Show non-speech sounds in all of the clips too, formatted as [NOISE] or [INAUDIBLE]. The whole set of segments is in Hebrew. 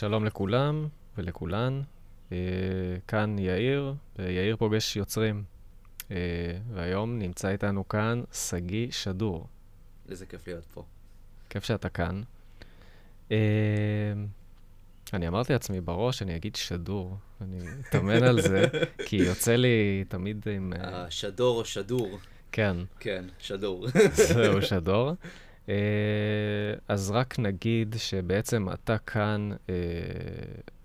שלום לכולם ולכולן. Uh, כאן יאיר, ויאיר פוגש יוצרים. Uh, והיום נמצא איתנו כאן שגיא שדור. איזה כיף להיות פה. כיף שאתה כאן. Uh, אני אמרתי לעצמי בראש, אני אגיד שדור. אני אתאמן על זה, [LAUGHS] כי יוצא לי תמיד עם... שדור או שדור. כן. כן, שדור. [LAUGHS] זהו, שדור. Uh, אז רק נגיד שבעצם אתה כאן, uh,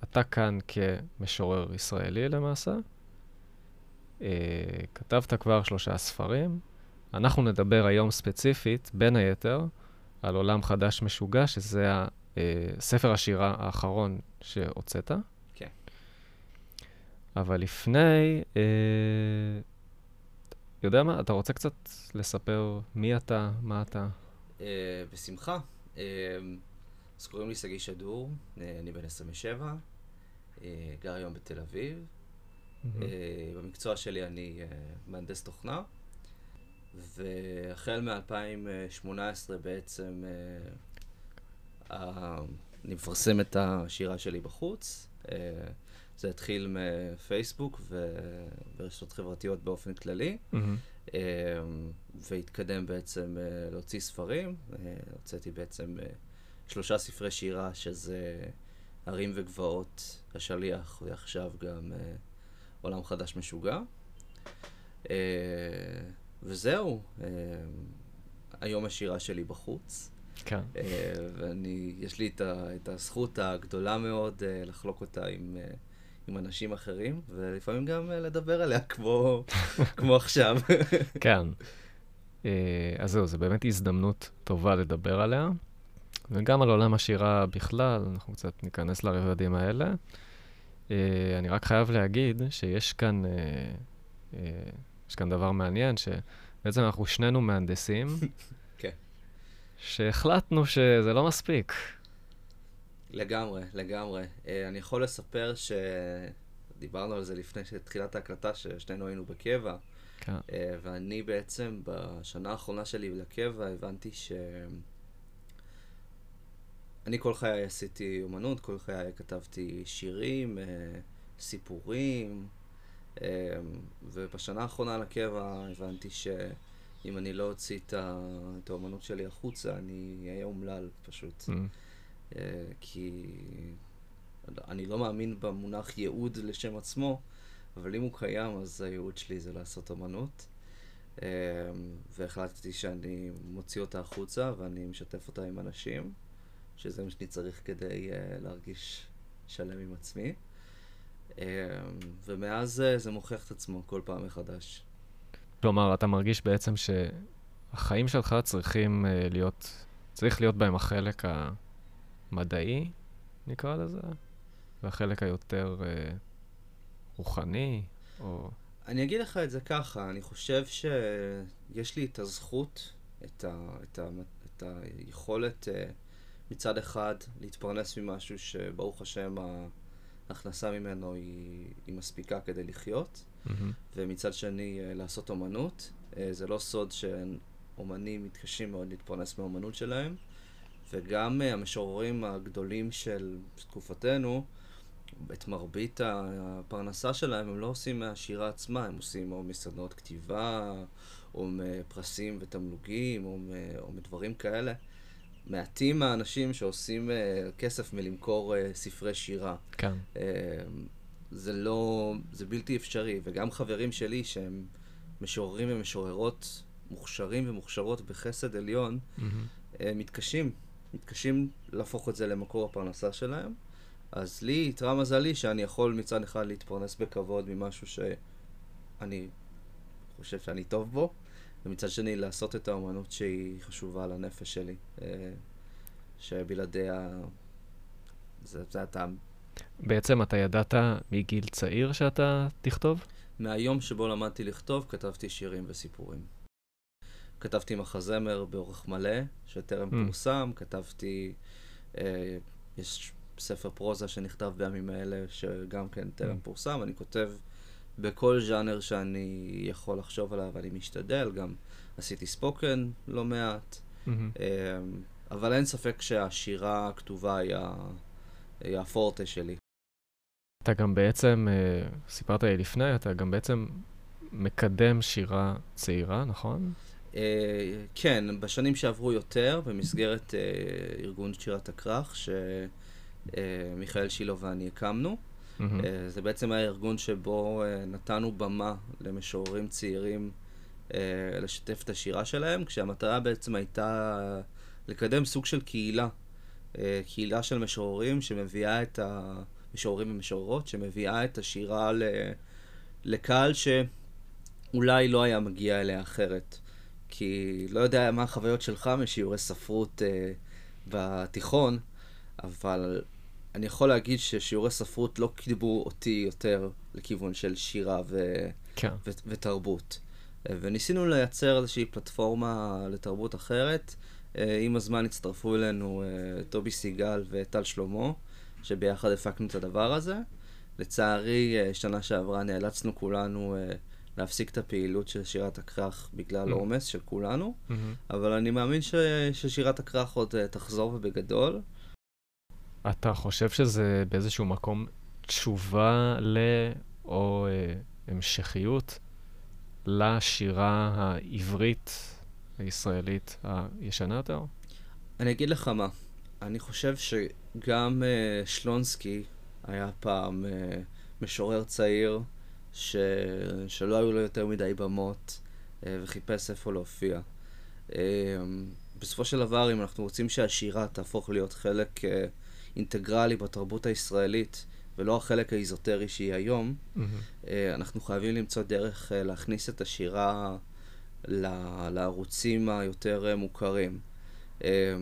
אתה כאן כמשורר ישראלי למעשה. Uh, כתבת כבר שלושה ספרים. אנחנו נדבר היום ספציפית, בין היתר, על עולם חדש משוגע, שזה הספר השירה האחרון שהוצאת. כן. אבל לפני, uh, יודע מה, אתה רוצה קצת לספר מי אתה, מה אתה? Uh, בשמחה. Uh, אז קוראים לי שגיא שדור, uh, אני בן 27, uh, גר היום בתל אביב. במקצוע שלי אני מהנדס תוכנה, והחל מ-2018 בעצם אני מפרסם את השירה שלי בחוץ. זה התחיל מפייסבוק וברשתות חברתיות באופן כללי. Mm-hmm. והתקדם בעצם להוציא ספרים. הוצאתי בעצם שלושה ספרי שירה, שזה הרים וגבעות, השליח, ועכשיו גם עולם חדש משוגע. וזהו, היום השירה שלי בחוץ. כן. ואני, יש לי את, ה, את הזכות הגדולה מאוד לחלוק אותה עם... עם אנשים אחרים, ולפעמים גם לדבר עליה [LAUGHS] כמו, [LAUGHS] כמו עכשיו. [LAUGHS] כן. אז זהו, זו באמת הזדמנות טובה לדבר עליה, וגם על עולם השירה בכלל, אנחנו קצת ניכנס לרבדים האלה. אני רק חייב להגיד שיש כאן, יש כאן דבר מעניין, שבעצם אנחנו שנינו מהנדסים, כן. שהחלטנו שזה לא מספיק. לגמרי, לגמרי. Uh, אני יכול לספר שדיברנו על זה לפני תחילת ההקלטה, ששנינו היינו בקבע. כן. Uh, ואני בעצם, בשנה האחרונה שלי לקבע, הבנתי ש... אני כל חיי עשיתי אומנות, כל חיי כתבתי שירים, uh, סיפורים, ובשנה האחרונה לקבע הבנתי שאם אני לא אוציא את האומנות שלי החוצה, אני אהיה אומלל פשוט. Mm. Uh, כי אני לא מאמין במונח ייעוד לשם עצמו, אבל אם הוא קיים, אז הייעוד שלי זה לעשות אמנות. Uh, והחלטתי שאני מוציא אותה החוצה ואני משתף אותה עם אנשים, שזה מה שאני צריך כדי uh, להרגיש שלם עם עצמי. ומאז זה מוכיח את עצמו כל פעם מחדש. כלומר, אתה מרגיש בעצם שהחיים שלך צריכים להיות, צריך להיות בהם החלק ה... מדעי, נקרא לזה, והחלק היותר אה, רוחני, או... אני אגיד לך את זה ככה, אני חושב שיש לי את הזכות, את, ה, את, ה, את היכולת אה, מצד אחד להתפרנס ממשהו שברוך השם ההכנסה ממנו היא, היא מספיקה כדי לחיות, mm-hmm. ומצד שני אה, לעשות אומנות. אה, זה לא סוד שאומנים מתקשים מאוד להתפרנס מהאומנות שלהם. וגם uh, המשוררים הגדולים של תקופתנו, את מרבית הפרנסה שלהם הם לא עושים מהשירה עצמה, הם עושים או מסדנות כתיבה, או מפרסים ותמלוגים, או, או מדברים כאלה. מעטים האנשים שעושים uh, כסף מלמכור uh, ספרי שירה. כן. Uh, זה לא, זה בלתי אפשרי, וגם חברים שלי שהם משוררים ומשוררות מוכשרים ומוכשרות בחסד עליון, mm-hmm. מתקשים מתקשים להפוך את זה למקור הפרנסה שלהם. אז לי יתרה מזלי שאני יכול מצד אחד להתפרנס בכבוד ממשהו שאני חושב שאני טוב בו, ומצד שני לעשות את האומנות שהיא חשובה לנפש שלי, אה, שבלעדיה זה, זה הטעם. בעצם אתה ידעת מגיל צעיר שאתה תכתוב? מהיום שבו למדתי לכתוב, כתבתי שירים וסיפורים. כתבתי מחזמר באורך מלא, שטרם mm. פורסם, כתבתי, אה, יש ספר פרוזה שנכתב בימים האלה, שגם כן טרם mm. פורסם, אני כותב בכל ז'אנר שאני יכול לחשוב עליו, אני משתדל, גם עשיתי ספוקן לא מעט, mm-hmm. אה, אבל אין ספק שהשירה הכתובה היא, היא הפורטה שלי. אתה גם בעצם, אה, סיפרת לי לפני, אתה גם בעצם מקדם שירה צעירה, נכון? Uh, כן, בשנים שעברו יותר, במסגרת uh, ארגון שירת הכרך, שמיכאל uh, שילה ואני הקמנו. Mm-hmm. זה בעצם היה ארגון שבו נתנו במה למשוררים צעירים לשתף את השירה שלהם, כשהמטרה בעצם הייתה לקדם סוג של קהילה. קהילה של משוררים שמביאה את ה... משוררים ומשוררות, שמביאה את השירה ל... לקהל שאולי לא היה מגיע אליה אחרת. כי לא יודע מה החוויות שלך משיעורי ספרות אה, בתיכון, אבל אני יכול להגיד ששיעורי ספרות לא קידמו אותי יותר לכיוון של שירה ו... כן. ו... ותרבות. אה, וניסינו לייצר איזושהי פלטפורמה לתרבות אחרת. אה, עם הזמן הצטרפו אלינו אה, טובי סיגל וטל שלמה, שביחד הפקנו את הדבר הזה. לצערי, שנה שעברה נאלצנו כולנו להפסיק את הפעילות של שירת הכרך בגלל mm-hmm. עומס של כולנו, mm-hmm. אבל אני מאמין ש... ששירת הכרך עוד uh, תחזור ובגדול. אתה חושב שזה באיזשהו מקום תשובה ל... או uh, המשכיות לשירה העברית הישראלית הישנה יותר? אני אגיד לך מה, אני חושב שגם uh, שלונסקי היה פעם uh, משורר צעיר, ש... שלא היו לו יותר מדי במות, אה, וחיפש איפה להופיע. אה, בסופו של דבר, אם אנחנו רוצים שהשירה תהפוך להיות חלק אה, אינטגרלי בתרבות הישראלית, ולא החלק האיזוטרי שהיא היום, mm-hmm. אנחנו חייבים למצוא דרך להכניס את השירה לערוצים היותר מוכרים.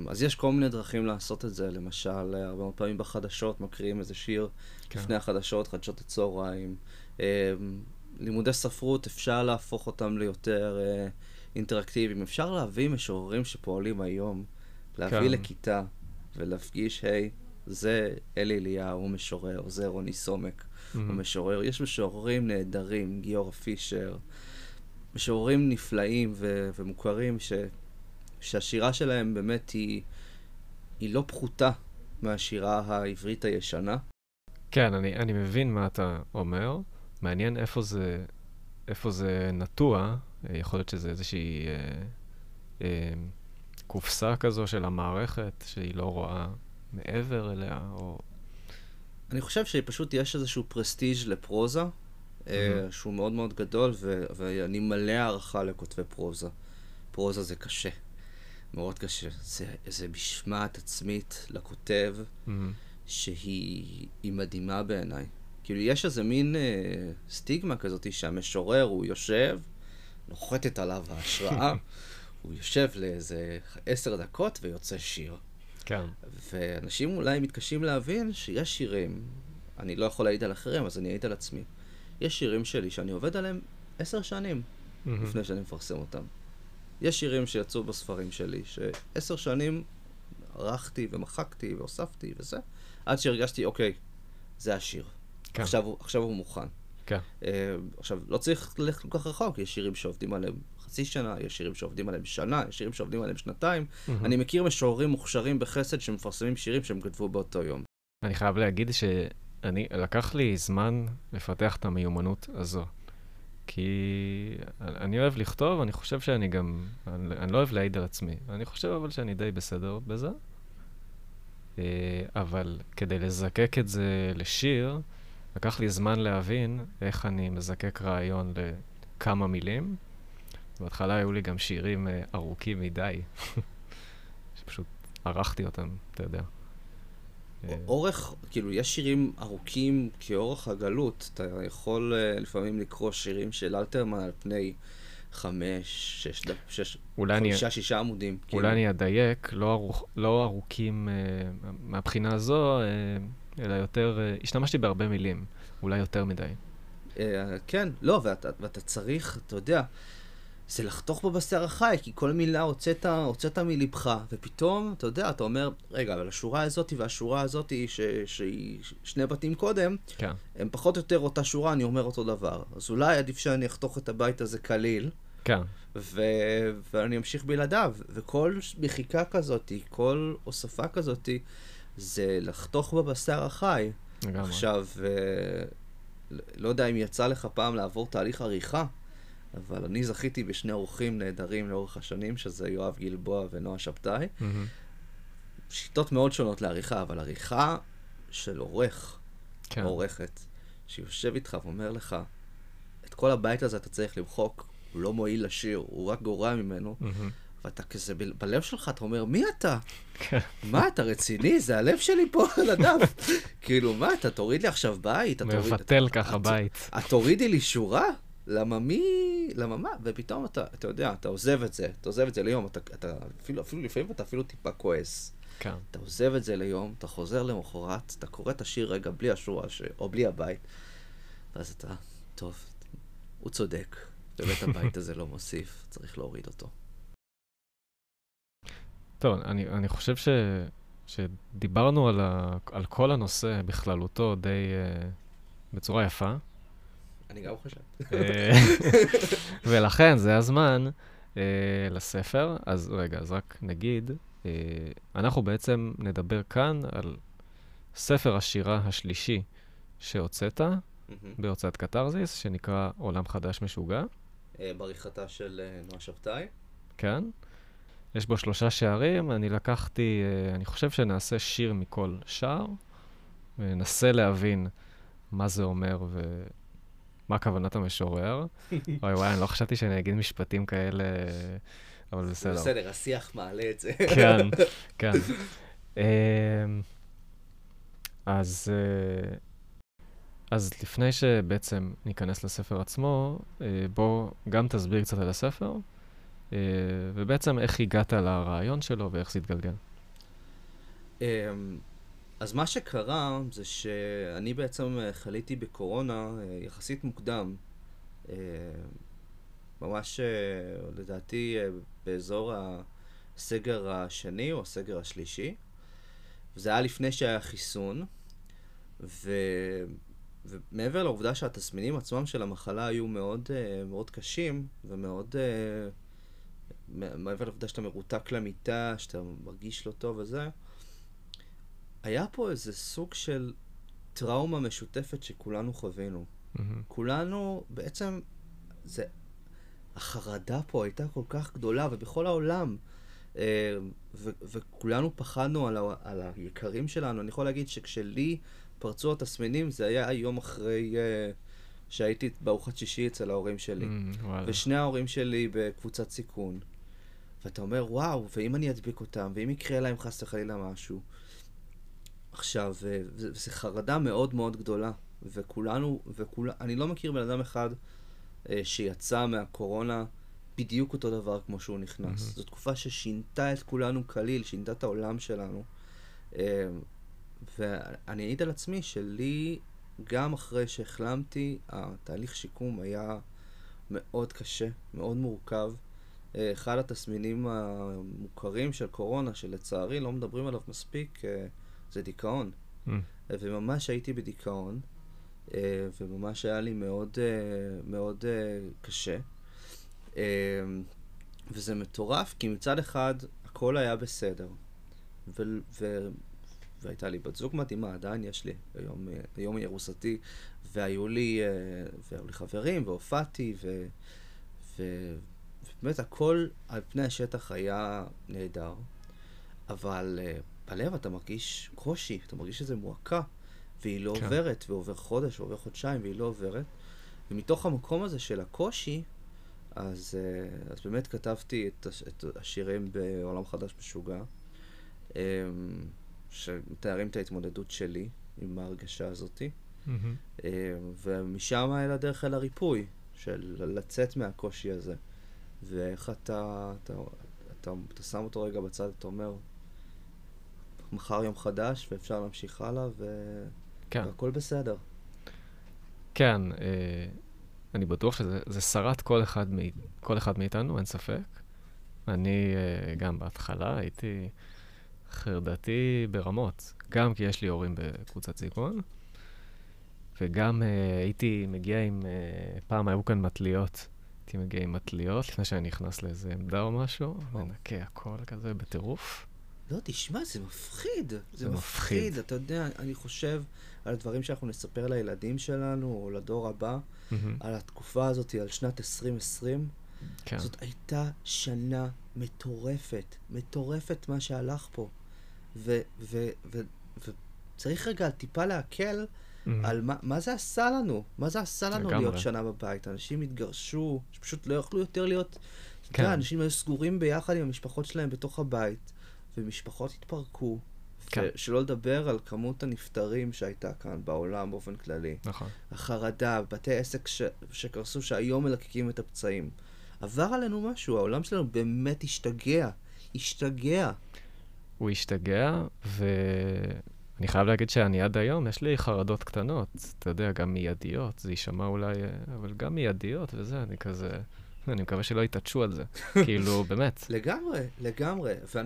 אז יש כל מיני דרכים לעשות את זה, למשל, הרבה מאוד פעמים בחדשות מקריאים איזה שיר כן. לפני החדשות, חדשות הצהריים. אמ, לימודי ספרות, אפשר להפוך אותם ליותר אה, אינטראקטיביים. אפשר להביא משוררים שפועלים היום, להביא כן. לכיתה ולהפגיש, היי, זה אלי אליהו, הוא משורר, זה רוני סומק, mm-hmm. הוא משורר. יש משוררים נהדרים, גיורא פישר, משוררים נפלאים ו- ומוכרים, ש- שהשירה שלהם באמת היא, היא לא פחותה מהשירה העברית הישנה. כן, אני, אני מבין מה אתה אומר. מעניין איפה זה, איפה זה נטוע, אה, יכול להיות שזה איזושהי אה, אה, קופסה כזו של המערכת, שהיא לא רואה מעבר אליה, או... אני חושב שפשוט יש איזשהו פרסטיג' לפרוזה, mm-hmm. אה, שהוא מאוד מאוד גדול, ו- ואני מלא הערכה לכותבי פרוזה. פרוזה זה קשה, מאוד קשה. זה, זה משמעת עצמית לכותב, mm-hmm. שהיא מדהימה בעיניי. כאילו, יש איזה מין אה, סטיגמה כזאת שהמשורר, הוא יושב, נוחתת עליו ההשראה, [LAUGHS] הוא יושב לאיזה עשר דקות ויוצא שיר. כן. ואנשים אולי מתקשים להבין שיש שירים, אני לא יכול להעיד על אחרים, אז אני אעיד על עצמי. יש שירים שלי שאני עובד עליהם עשר שנים mm-hmm. לפני שאני מפרסם אותם. יש שירים שיצאו בספרים שלי, שעשר שנים ערכתי ומחקתי והוספתי וזה, עד שהרגשתי, אוקיי, זה השיר. כן. עכשיו, עכשיו הוא מוכן. כן. Uh, עכשיו, לא צריך ללכת כל כך רחוק, יש שירים שעובדים עליהם חצי שנה, יש שירים שעובדים עליהם שנה, יש שירים שעובדים עליהם שנתיים. Mm-hmm. אני מכיר משוררים מוכשרים בחסד שמפרסמים שירים שהם כתבו באותו יום. אני חייב להגיד שאני, לקח לי זמן לפתח את המיומנות הזו. כי אני אוהב לכתוב, אני חושב שאני גם, אני, אני לא אוהב להעיד על עצמי. אני חושב אבל שאני די בסדר בזה. אה, אבל כדי לזקק את זה לשיר, לקח לי זמן להבין איך אני מזקק רעיון לכמה מילים. בהתחלה היו לי גם שירים uh, ארוכים מדי, [LAUGHS] שפשוט ערכתי אותם, אתה יודע. אה, אורך, כאילו, יש שירים ארוכים כאורך הגלות. אתה יכול uh, לפעמים לקרוא שירים של אלתרמן על פני חמש, שש, שש, חמישה, שישה עמודים. אולי כאילו. אני אדייק, לא, לא ארוכים uh, מהבחינה הזו, uh, אלא יותר, אה, השתמשתי בהרבה מילים, אולי יותר מדי. אה, כן, לא, ואתה, ואתה צריך, אתה יודע, זה לחתוך בבשר החי, כי כל מילה הוצאת, הוצאת מלבך, ופתאום, אתה יודע, אתה אומר, רגע, אבל השורה הזאת והשורה הזאת, ש, שהיא שני בתים קודם, כן. הם פחות או יותר אותה שורה, אני אומר אותו דבר. אז אולי עדיף שאני אחתוך את הבית הזה כליל. כן. ו... ואני אמשיך בלעדיו. וכל מחיקה כזאת, כל הוספה כזאת, זה לחתוך בבשר החי. לגמרי. עכשיו, אה, לא יודע אם יצא לך פעם לעבור תהליך עריכה, אבל אני זכיתי בשני אורחים נהדרים לאורך השנים, שזה יואב גלבוע ונועה שבתאי. מהמם. שיטות מאוד שונות לעריכה, אבל עריכה של עורך, כן. עורכת, שיושב איתך ואומר לך, את כל הבית הזה אתה צריך למחוק, הוא לא מועיל לשיר, הוא רק גורע ממנו, מהמם. ואתה כזה, ב- בלב שלך אתה אומר, מי אתה? כן. מה, אתה רציני? זה הלב שלי פה על הדף. [LAUGHS] כאילו, מה, אתה תוריד לי עכשיו בית? מבטל ככה בית. את תורידי לי שורה? למה מי... למה מה? ופתאום אתה, אתה יודע, אתה עוזב את זה, אתה עוזב את זה ליום, אתה, אתה אפילו, אפילו לפעמים אתה אפילו טיפה כועס. כן. אתה עוזב את זה ליום, אתה חוזר למחרת, אתה קורא את השיר רגע בלי השורה, ש... או בלי הבית, ואז אתה, טוב, הוא צודק, באמת הבית הזה לא מוסיף, צריך להוריד אותו. טוב, אני, אני חושב ש, שדיברנו על, ה, על כל הנושא בכללותו די uh, בצורה יפה, אני גם חושב. אה, ולכן זה הזמן uh, לספר. אז רגע, אז רק נגיד, uh, אנחנו בעצם נדבר כאן על ספר השירה השלישי שהוצאת מהמם. בהוצאת קתרזיס, שנקרא עולם חדש משוגע, אה, בעריכתה של נועה שבתאי. כן? יש בו שלושה שערים, אני לקחתי, אני חושב שנעשה שיר מכל שער, וננסה להבין מה זה אומר ומה כוונת המשורר. [LAUGHS] וואי וואי, אני לא חשבתי שאני אגיד משפטים כאלה, אבל בסדר. בסדר, השיח מעלה את זה. כן, [LAUGHS] כן. אמ, אז, אה, אז לפני שבעצם ניכנס לספר עצמו, אה, בוא גם תסביר קצת על הספר, אה, ובעצם איך הגעת לרעיון שלו ואיך זה התגלגל. אז מה שקרה זה שאני בעצם אה, חליתי בקורונה אה, יחסית מוקדם. אה, ממש, לדעתי, באזור הסגר השני או הסגר השלישי. וזה היה לפני שהיה חיסון. ו... ומעבר לעובדה שהתסמינים עצמם של המחלה היו מאוד, מאוד קשים ומאוד... מעבר לעובדה שאתה מרותק למיטה, שאתה מרגיש לא טוב וזה, היה פה איזה סוג של טראומה משותפת שכולנו חווינו. מהמם. כולנו, בעצם, זה... החרדה פה הייתה כל כך גדולה, ובכל העולם. אה, ו- וכולנו פחדנו על, ה- על היקרים שלנו. אני יכול להגיד שכשלי פרצו התסמינים, זה היה יום אחרי אה, שהייתי בארוחת שישי אצל ההורים שלי. וואלה. ושני ההורים שלי בקבוצת סיכון. ואתה אומר, וואו, ואם אני אדביק אותם, ואם יקרה להם חס וחלילה משהו. עכשיו, זו חרדה מאוד מאוד גדולה, וכולנו, וכול... אני לא מכיר בן אדם אחד אה, שיצא מהקורונה בדיוק אותו דבר כמו שהוא נכנס. מהמם. זו תקופה ששינתה את כולנו כליל, שינתה את העולם שלנו. אה, ואני אעיד על עצמי שלי, גם אחרי שהחלמתי, התהליך שיקום היה מאוד קשה, מאוד מורכב. אה, אחד התסמינים המוכרים של קורונה, שלצערי לא מדברים עליו מספיק, אה, זה דיכאון. אה, וממש הייתי בדיכאון, אה, וממש היה לי מאוד, אה, מאוד אה, קשה. וזה מטורף, כי מצד אחד הכל היה בסדר, ו- ו- והייתה לי בת זוג מדהימה, עדיין יש לי, היום, היום היא ארוסתי, והיו לי, והיו לי חברים, והופעתי, ו... ו- ובאמת הכל על פני השטח היה נהדר, אבל בלב אתה מרגיש קושי, אתה מרגיש איזו מועקה, והיא לא כן. עוברת, ועובר חודש, ועובר חודשיים, והיא לא עוברת. ומתוך המקום הזה של הקושי, אז, uh, אז באמת כתבתי את, את השירים בעולם חדש משוגע, um, שמתארים את ההתמודדות שלי עם ההרגשה הזאתי. אה, ומשם אל הדרך אל הריפוי, של לצאת מהקושי הזה. ואיך אתה, אתה, אתה, אתה שם אותו רגע בצד, אתה אומר, מחר יום חדש ואפשר להמשיך הלאה, ו... כן. והכל בסדר. כן, אה, אני בטוח שזה זה שרד כל אחד, מ, כל אחד מאיתנו, אין ספק. אני אה, גם בהתחלה הייתי חרדתי ברמות, גם כי יש לי הורים בקבוצת סיכון, וגם אה, הייתי מגיע עם, אה, פעם היו כאן מטליות, הייתי מגיע עם מטליות לפני שאני נכנס לאיזה עמדה או משהו. מנקה הכל כזה בטירוף. לא, תשמע, זה מפחיד. זה, זה מפחיד. מפחיד. אתה יודע, אני חושב על הדברים שאנחנו נספר לילדים שלנו, או לדור הבא, מהמם. על התקופה הזאת, על שנת 2020. כן. זאת הייתה שנה מטורפת, מטורפת מה שהלך פה. ו- ו- ו- וצריך רגע טיפה להקל מהמם. על מה, מה זה עשה לנו, מה זה עשה לנו לגמרי. להיות שנה בבית. אנשים התגרשו, שפשוט לא יכלו יותר להיות... אתה כן. יודע, אנשים היו סגורים ביחד עם המשפחות שלהם בתוך הבית, ומשפחות התפרקו. כן. שלא לדבר על כמות הנפטרים שהייתה כאן בעולם באופן כללי. נכון. החרדה, בתי עסק ש... שקרסו שהיום מלקקים את הפצעים. עבר עלינו משהו, העולם שלנו באמת השתגע. השתגע. הוא השתגע, ואני חייב להגיד שאני עד היום, יש לי חרדות קטנות, אתה יודע, גם מיידיות, זה יישמע אולי, אבל גם מיידיות וזה, אני כזה, אני מקווה שלא יתעטשו על זה. [LAUGHS] כאילו, באמת. לגמרי, לגמרי. ו...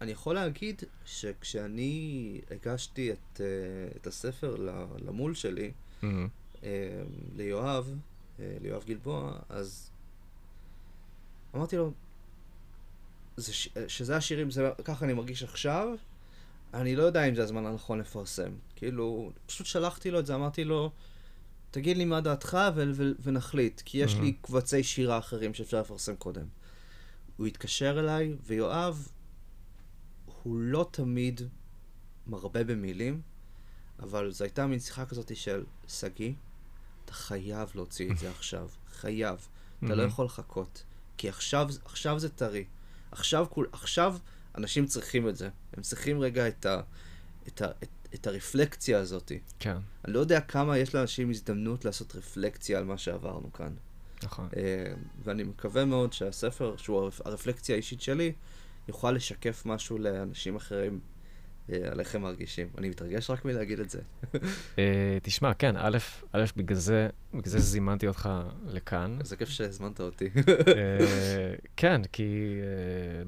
ואני יכול להגיד שכשאני הגשתי את, אה, את הספר ל- למול שלי, מהמם. אה, ליואב, אה, ליואב גלבוע, אז אמרתי לו, זה ש... שזה השירים, זה... ככה אני מרגיש עכשיו, אני לא יודע אם זה הזמן הנכון לפרסם. כאילו, פשוט שלחתי לו את זה, אמרתי לו, תגיד לי מה דעתך ו... ו... ונחליט, כי יש לי Mhm. קבצי שירה אחרים שאפשר לפרסם קודם. הוא התקשר אליי, ויואב, הוא לא תמיד מרבה במילים, אבל זו הייתה מין שיחה כזאת של, שגיא, אתה חייב להוציא את זה עכשיו. חייב. אתה לא. יכול לחכות. כי עכשיו, עכשיו זה טרי. עכשיו, עכשיו אנשים צריכים את זה. הם צריכים רגע את, ה, את, ה, את, את הרפלקציה הזאת. כן, אני לא יודע כמה יש לאנשים הזדמנות לעשות רפלקציה על מה שעברנו כאן. נכון. אה, ואני מקווה מאוד שהספר, שהוא הרפ- הרפלקציה האישית שלי, יוכל לשקף משהו לאנשים אחרים אה, על איך הם מרגישים. אני מתרגש רק מלהגיד את זה. [LAUGHS] אה, תשמע, כן, א', א', בגלל זה, בגלל זה זימנתי אותך לכאן. [LAUGHS] איזה כיף שהזמנת אותי. כן, כי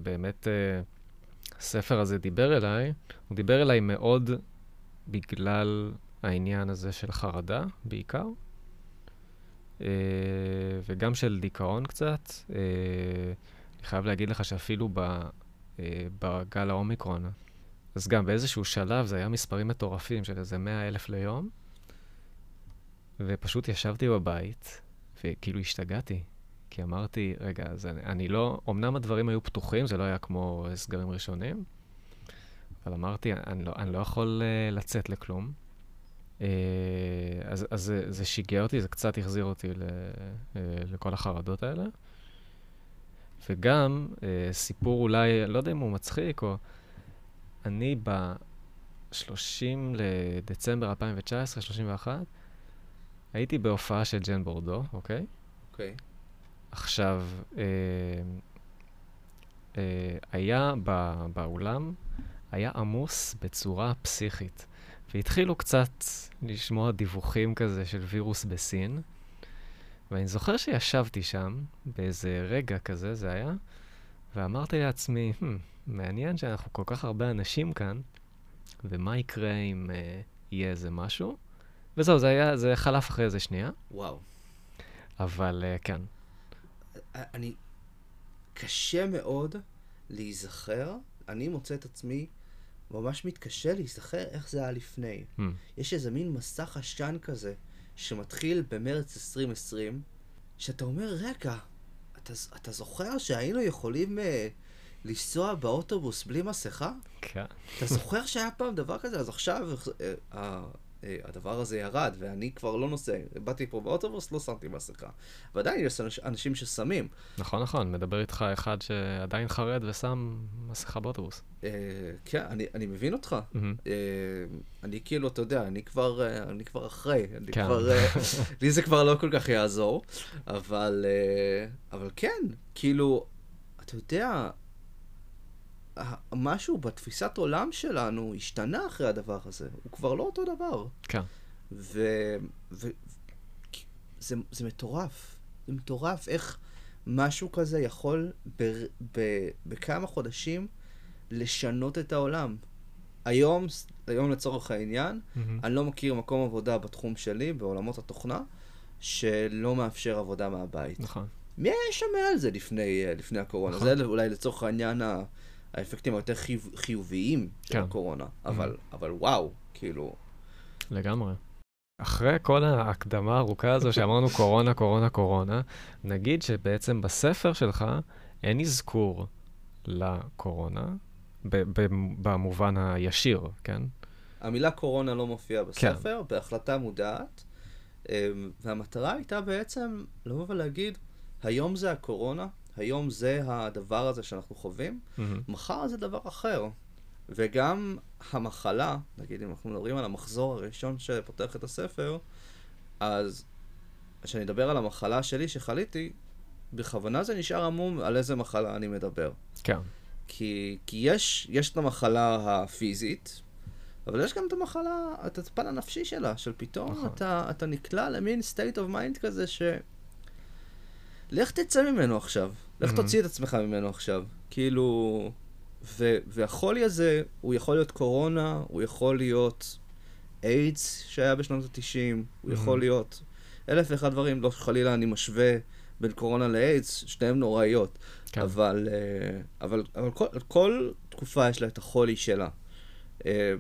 באמת הספר הזה דיבר אליי, הוא דיבר אליי מאוד בגלל העניין הזה של חרדה, בעיקר, אה, וגם של דיכאון קצת. אה, אני חייב להגיד לך שאפילו ב, אה, בגל האומיקרון, אז גם באיזשהו שלב זה היה מספרים מטורפים של איזה 100 אלף ליום, ופשוט ישבתי בבית, וכאילו השתגעתי. כי אמרתי, רגע, אז אני, אני לא, אמנם הדברים היו פתוחים, זה לא היה כמו סגרים ראשונים, אבל אמרתי, אני לא, אני לא יכול uh, לצאת לכלום. Uh, אז, אז זה, זה שיגע אותי, זה קצת החזיר אותי ל, uh, לכל החרדות האלה. וגם, uh, סיפור אולי, לא יודע אם הוא מצחיק, או... אני ב-30 לדצמבר 2019, 31, הייתי בהופעה של ג'ן בורדו, אוקיי? אוקיי. עכשיו, אה, אה, היה בא, באולם, היה עמוס בצורה פסיכית. והתחילו קצת לשמוע דיווחים כזה של וירוס בסין. ואני זוכר שישבתי שם, באיזה רגע כזה זה היה, ואמרתי לעצמי, hmm, מעניין שאנחנו כל כך הרבה אנשים כאן, ומה יקרה אם אה, יהיה איזה משהו? וזהו, זה היה, זה חלף אחרי איזה שנייה, וואו. אבל אה, כן. אני... קשה מאוד להיזכר, אני מוצא את עצמי ממש מתקשה להיזכר איך זה היה לפני. Hmm. יש איזה מין מסך עשן כזה, שמתחיל במרץ 2020, שאתה אומר, רגע, אתה, אתה זוכר שהיינו יכולים אה, לנסוע באוטובוס בלי מסכה? כן. אתה זוכר שהיה פעם דבר כזה? אז עכשיו אה, הדבר הזה ירד, ואני כבר לא נוסע. באתי פה באוטובוס, לא שמתי מסכה. ועדיין יש אנש- אנשים ששמים. נכון, נכון, מדבר איתך אחד שעדיין חרד ושם מסכה באוטובוס. אה, כן, אני, אני מבין אותך. אה, אני כאילו, אתה יודע, אני כבר, אה, אני כבר אחרי, אני כן. כבר, [LAUGHS] לי זה כבר לא כל כך יעזור, אבל, אבל כן, כאילו, אתה יודע, משהו בתפיסת עולם שלנו השתנה אחרי הדבר הזה, הוא כבר לא אותו דבר. כן. ו... ו... זה, זה מטורף. זה מטורף איך משהו כזה יכול ב... ב... בכמה חודשים לשנות את העולם. היום, היום לצורך העניין, מהמם. אני לא מכיר מקום עבודה בתחום שלי, בעולמות התוכנה, שלא מאפשר עבודה מהבית. נכון. מי היה שומע על זה לפני, אה, לפני הקורונה? נכון. זה אולי לצורך העניין ה- האפקטים היותר חיוב, חיוביים כן. של הקורונה, אבל, אבל וואו, כאילו, לגמרי. אחרי כל ההקדמה הארוכה הזו שאמרנו [LAUGHS] קורונה, קורונה, קורונה, נגיד שבעצם בספר שלך אין אזכור לקורונה, במובן הישיר, כן? המילה קורונה לא מופיעה בספר, כן. בהחלטה מודעת, אמ, והמטרה הייתה בעצם לבוא ולהגיד, היום זה הקורונה, היום זה הדבר הזה שאנחנו חווים, מהמם. מחר זה דבר אחר. וגם המחלה, נגיד אם אנחנו מדברים על המחזור הראשון שפותח את הספר, אז כשאני אדבר על המחלה שלי שחליתי, בכוונה זה נשאר עמום על איזה מחלה אני מדבר. כן. כי, כי יש, יש את המחלה הפיזית, אבל יש גם את המחלה, את הפן הנפשי שלה, של פתאום נכון. אתה, אתה נקלע למין state of mind כזה ש... לך תצא ממנו עכשיו. לך Mhm. תוציא את עצמך ממנו עכשיו. כאילו... ו, והחולי הזה, הוא יכול להיות קורונה, הוא יכול להיות איידס שהיה בשנות ה-90, הוא יכול. להיות אלף ואחד דברים, לא חלילה אני משווה בין קורונה לאיידס, שתיהן נוראיות. כן. אבל, אה, אבל, אבל כל, כל תקופה יש לה את החולי שלה. אה,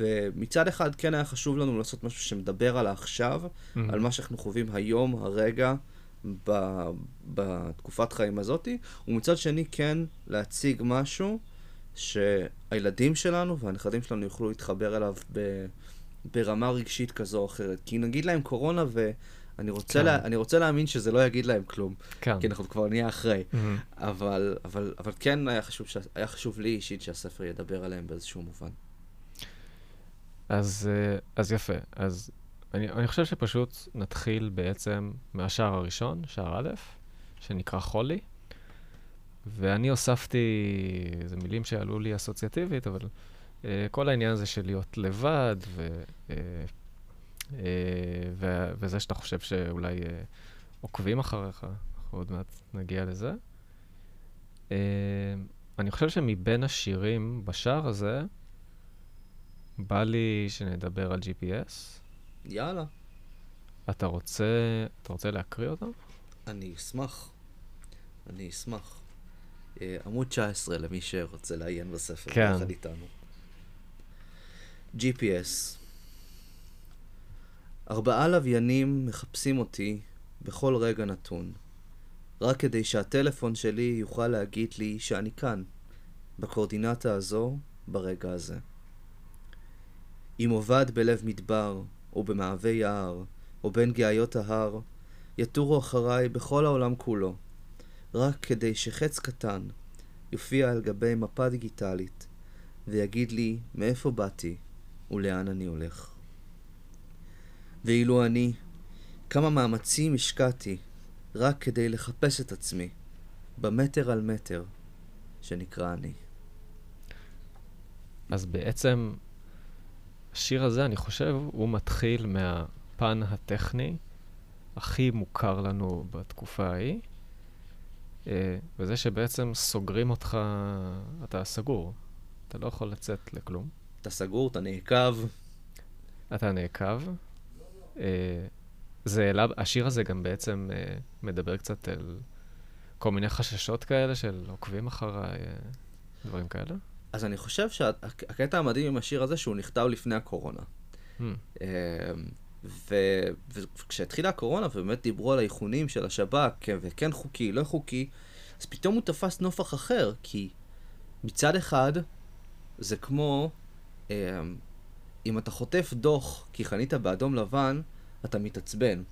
ומצד אחד כן היה חשוב לנו לעשות משהו שמדבר על העכשיו, מהמם. על מה שאנחנו חווים היום, הרגע, ב, בתקופת חיים הזאתי, ומצד שני כן להציג משהו שהילדים שלנו והנכדים שלנו יוכלו להתחבר אליו ב, ברמה רגשית כזו או אחרת. כי נגיד להם קורונה ואני רוצה, כן. לה, אני רוצה להאמין שזה לא יגיד להם כלום, כן. כי אנחנו כבר נהיה אחרי. מהמם. אבל, אבל, אבל כן היה חשוב, שה- היה חשוב לי אישית שהספר ידבר עליהם באיזשהו מובן. אז, אה, אז יפה. אז אני, אני חושב שפשוט נתחיל בעצם מהשער הראשון, שער א', שנקרא חולי. ואני הוספתי, זה מילים שעלו לי אסוציאטיבית, אבל uh, כל העניין הזה של להיות לבד, ו, uh, uh, ו, וזה שאתה חושב שאולי uh, עוקבים אחריך, אנחנו עוד מעט נגיע לזה. Uh, אני חושב שמבין השירים בשער הזה, בא לי שנדבר על GPS. יאללה, אתה רוצה, אתה רוצה להקריא אותו? אני אשמח. אני אשמח. אה, עמוד 19 למי שרוצה לעיין בספר כן. יחד איתנו. GPS ארבעה לוויינים מחפשים אותי בכל רגע נתון, רק כדי שהטלפון שלי יוכל להגיד לי שאני כאן, בקורדינטה הזו, ברגע הזה. אם אובד בלב מדבר, או במעבה יער, או בין גאיות ההר, יטורו אחריי בכל העולם כולו, רק כדי שחץ קטן יופיע על גבי מפה דיגיטלית, ויגיד לי מאיפה באתי ולאן אני הולך. ואילו אני, כמה מאמצים השקעתי רק כדי לחפש את עצמי, במטר על מטר, שנקרא אני. אז בעצם, השיר הזה, אני חושב, הוא מתחיל מהפן הטכני הכי מוכר לנו בתקופה ההיא, אה, וזה שבעצם סוגרים אותך, אתה סגור. אתה לא יכול לצאת לכלום. אתה סגור, אתה נעקב, אתה נעקב. אה, זה אליו, השיר הזה גם בעצם אה, מדבר קצת על כל מיני חששות כאלה של עוקבים אחריי, דברים כאלה. אז אני חושב שהקטע המדהים עם השיר הזה שהוא נכתב לפני הקורונה. Hmm. ו- וכשהתחילה הקורונה ובאמת דיברו על האיכונים של השב"כ, כן, וכן חוקי, לא חוקי, אז פתאום הוא תפס נופח אחר, כי מצד אחד זה כמו אמ, אם אתה חוטף דוח כי חנית באדום לבן, אתה מתעצבן.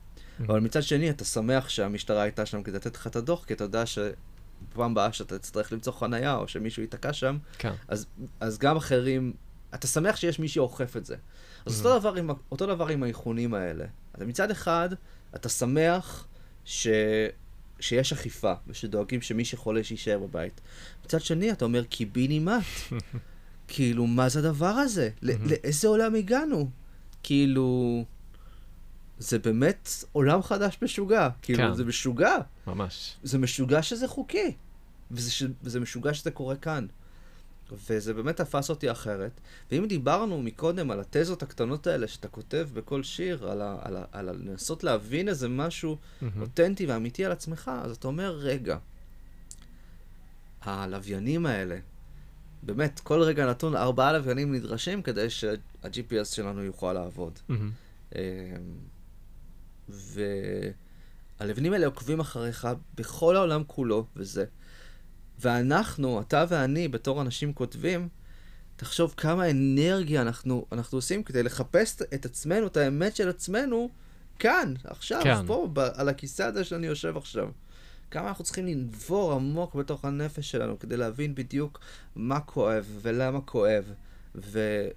אבל מצד שני, אתה שמח שהמשטרה הייתה שם כדי לתת לך את הדוח, כי אתה יודע שבפעם הבאה שאתה תצטרך למצוא חנייה, או שמישהו ייתקע שם, כן. אז, אז גם אחרים, אתה שמח שיש מי שאוכף את זה. אז Mhm. אותו, דבר עם, אותו דבר עם האיכונים האלה. אז מצד אחד, אתה שמח ש, שיש אכיפה, ושדואגים שמי שחולה שיישאר בבית. מצד שני, אתה אומר, קיבינימט. [LAUGHS] כאילו, מה זה הדבר הזה? Mhm. ל- לאיזה עולם הגענו? כאילו... זה באמת עולם חדש משוגע. כאילו, כן. זה משוגע. ממש. זה משוגע שזה חוקי. וזה, ש... וזה משוגע שזה קורה כאן. וזה באמת תפס אותי אחרת. ואם דיברנו מקודם על התזות הקטנות האלה שאתה כותב בכל שיר, על, ה... על, ה... על ה... לנסות להבין איזה משהו מהמם. אותנטי ואמיתי על עצמך, אז אתה אומר, רגע, הלוויינים האלה, באמת, כל רגע נתון, ארבעה לוויינים נדרשים כדי שה-GPS שלנו יוכל לעבוד. Mm-hmm. והלבנים האלה עוקבים אחריך בכל העולם כולו, וזה. ואנחנו, אתה ואני, בתור אנשים כותבים, תחשוב כמה אנרגיה אנחנו, אנחנו עושים כדי לחפש את עצמנו, את האמת של עצמנו, כאן, עכשיו, כן. פה, ב- על הכיסא הזה שאני יושב עכשיו. כמה אנחנו צריכים לנבור עמוק בתוך הנפש שלנו כדי להבין בדיוק מה כואב ולמה כואב, ו-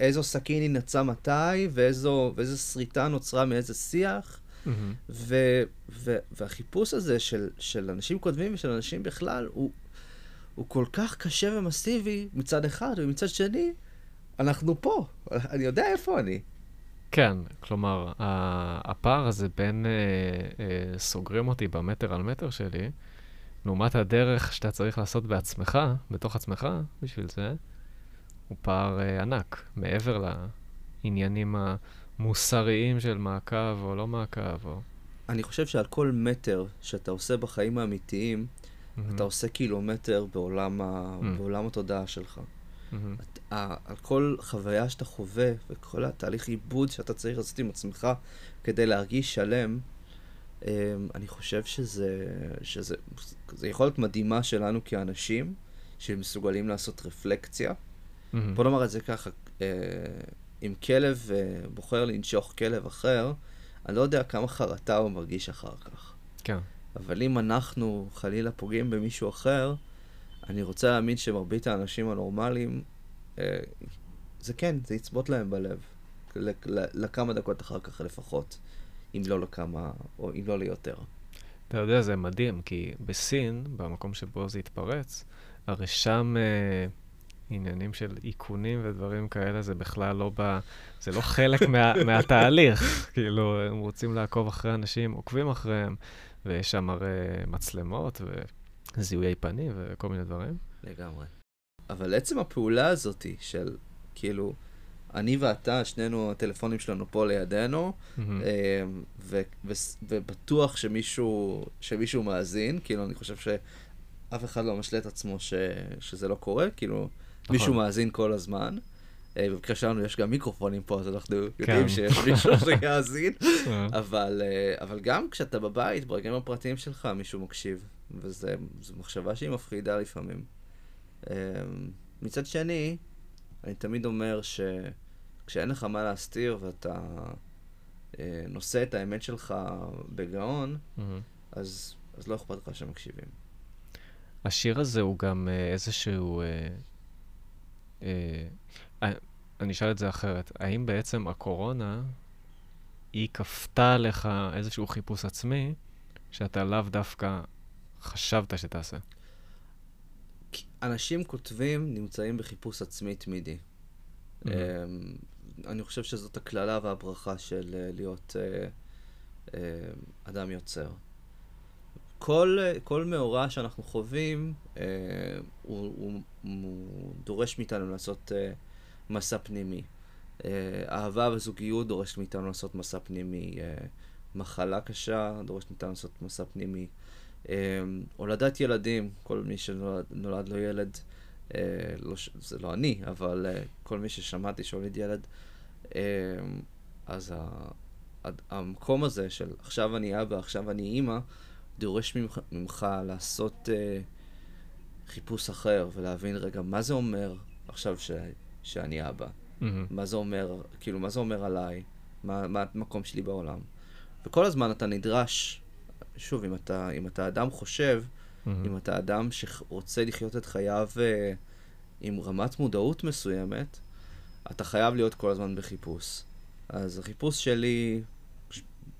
ואיזו סכין היא נצאה מתי, ואיזו, ואיזו שריטה נוצרה מאיזה שיח. Mm-hmm. ו- ו- והחיפוש הזה של, של אנשים כותבים ושל אנשים בכלל, הוא, הוא כל כך קשה ומסיבי מצד אחד, ומצד שני, אנחנו פה. אני יודע איפה אני. כן, כלומר, הפער הזה בין אה, אה, סוגרים אותי במטר על מטר שלי, לעומת הדרך שאתה צריך לעשות בעצמך, בתוך עצמך, בשביל זה, הוא פער אה, ענק, מעבר לעניינים המוסריים של מעקב או לא מעקב. או... אני חושב שעל כל מטר שאתה עושה בחיים האמיתיים, mm-hmm. אתה עושה קילומטר בעולם, ה... mm-hmm. בעולם התודעה שלך. Mm-hmm. את, על כל חוויה שאתה חווה וכל התהליך עיבוד שאתה צריך לעשות עם עצמך כדי להרגיש שלם, אמ, אני חושב שזה, שזה זה יכולת מדהימה שלנו כאנשים שמסוגלים לעשות רפלקציה. Mm-hmm. בוא נאמר את זה ככה, אה, אם כלב אה, בוחר לנשוך כלב אחר, אני לא יודע כמה חרטה הוא מרגיש אחר כך. כן. אבל אם אנחנו חלילה פוגעים במישהו אחר, אני רוצה להאמין שמרבית האנשים הנורמליים, אה, זה כן, זה יצבוט להם בלב. לכמה דקות אחר כך לפחות, אם לא לכמה, או אם לא ליותר. אתה יודע, זה מדהים, כי בסין, במקום שבו זה התפרץ, הרי שם אה, עניינים של איכונים ודברים כאלה, זה בכלל לא ב... זה לא חלק מה, [LAUGHS] מהתהליך. כאילו, הם רוצים לעקוב אחרי אנשים, עוקבים אחריהם, ויש שם הרי מצלמות, ו... זיהויי פנים וכל מיני דברים. לגמרי. אבל עצם הפעולה הזאת של, כאילו, אני ואתה, שנינו, הטלפונים שלנו פה לידינו, mm-hmm. ו- ו- ובטוח שמישהו, שמישהו מאזין, כאילו, אני חושב שאף אחד לא משלה את עצמו ש- שזה לא קורה, כאילו. מישהו מאזין כל הזמן. אה, במקרה שלנו יש גם מיקרופונים פה, אז אנחנו יודעים [LAUGHS] כן. שיש מישהו שיאזין, אה. אבל, אבל גם כשאתה בבית, ברגעים הפרטיים שלך, מישהו מקשיב. וזו מחשבה שהיא מפחידה לפעמים. אמ, מצד שני, אני תמיד אומר שכשאין לך מה להסתיר ואתה אה, נושא את האמת שלך בגאון. אז, אז לא אכפת לך שמקשיבים. השיר הזה הוא גם אה, איזשהו... אה, אה, אה, אני אשאל את זה אחרת. האם בעצם הקורונה, היא כפתה עליך איזשהו חיפוש עצמי, שאתה לאו דווקא חשבת שתעשה? אנשים כותבים נמצאים בחיפוש עצמי תמידי. Mm-hmm. אני חושב שזאת הקללה והברכה של אה, להיות אה, אה, אדם יוצר. כל, כל מאורע שאנחנו חווים, הוא, הוא, הוא דורש מאיתנו לעשות מסע פנימי. אהבה וזוגיות דורשת מאיתנו לעשות מסע פנימי. מחלה קשה דורשת מאיתנו לעשות מסע פנימי. אמ, הולדת ילדים, כל מי שנולד לו ילד, אה, לא, זה לא אני, אבל אה, כל מי ששמעתי שהוליד ילד, אמ, אז המקום הזה של עכשיו אני אבא, עכשיו אני אימא, דורש ממך, ממך לעשות אה, חיפוש אחר ולהבין רגע מה זה אומר עכשיו ש, שאני אבא. Mm-hmm. מה זה אומר, כאילו, מה זה אומר עליי? מה, מה המקום שלי בעולם? וכל הזמן אתה נדרש שוב, אם אתה, אם אתה אדם חושב, mm-hmm. אם אתה אדם שרוצה לחיות את חייו uh, עם רמת מודעות מסוימת, אתה חייב להיות כל הזמן בחיפוש. אז החיפוש שלי,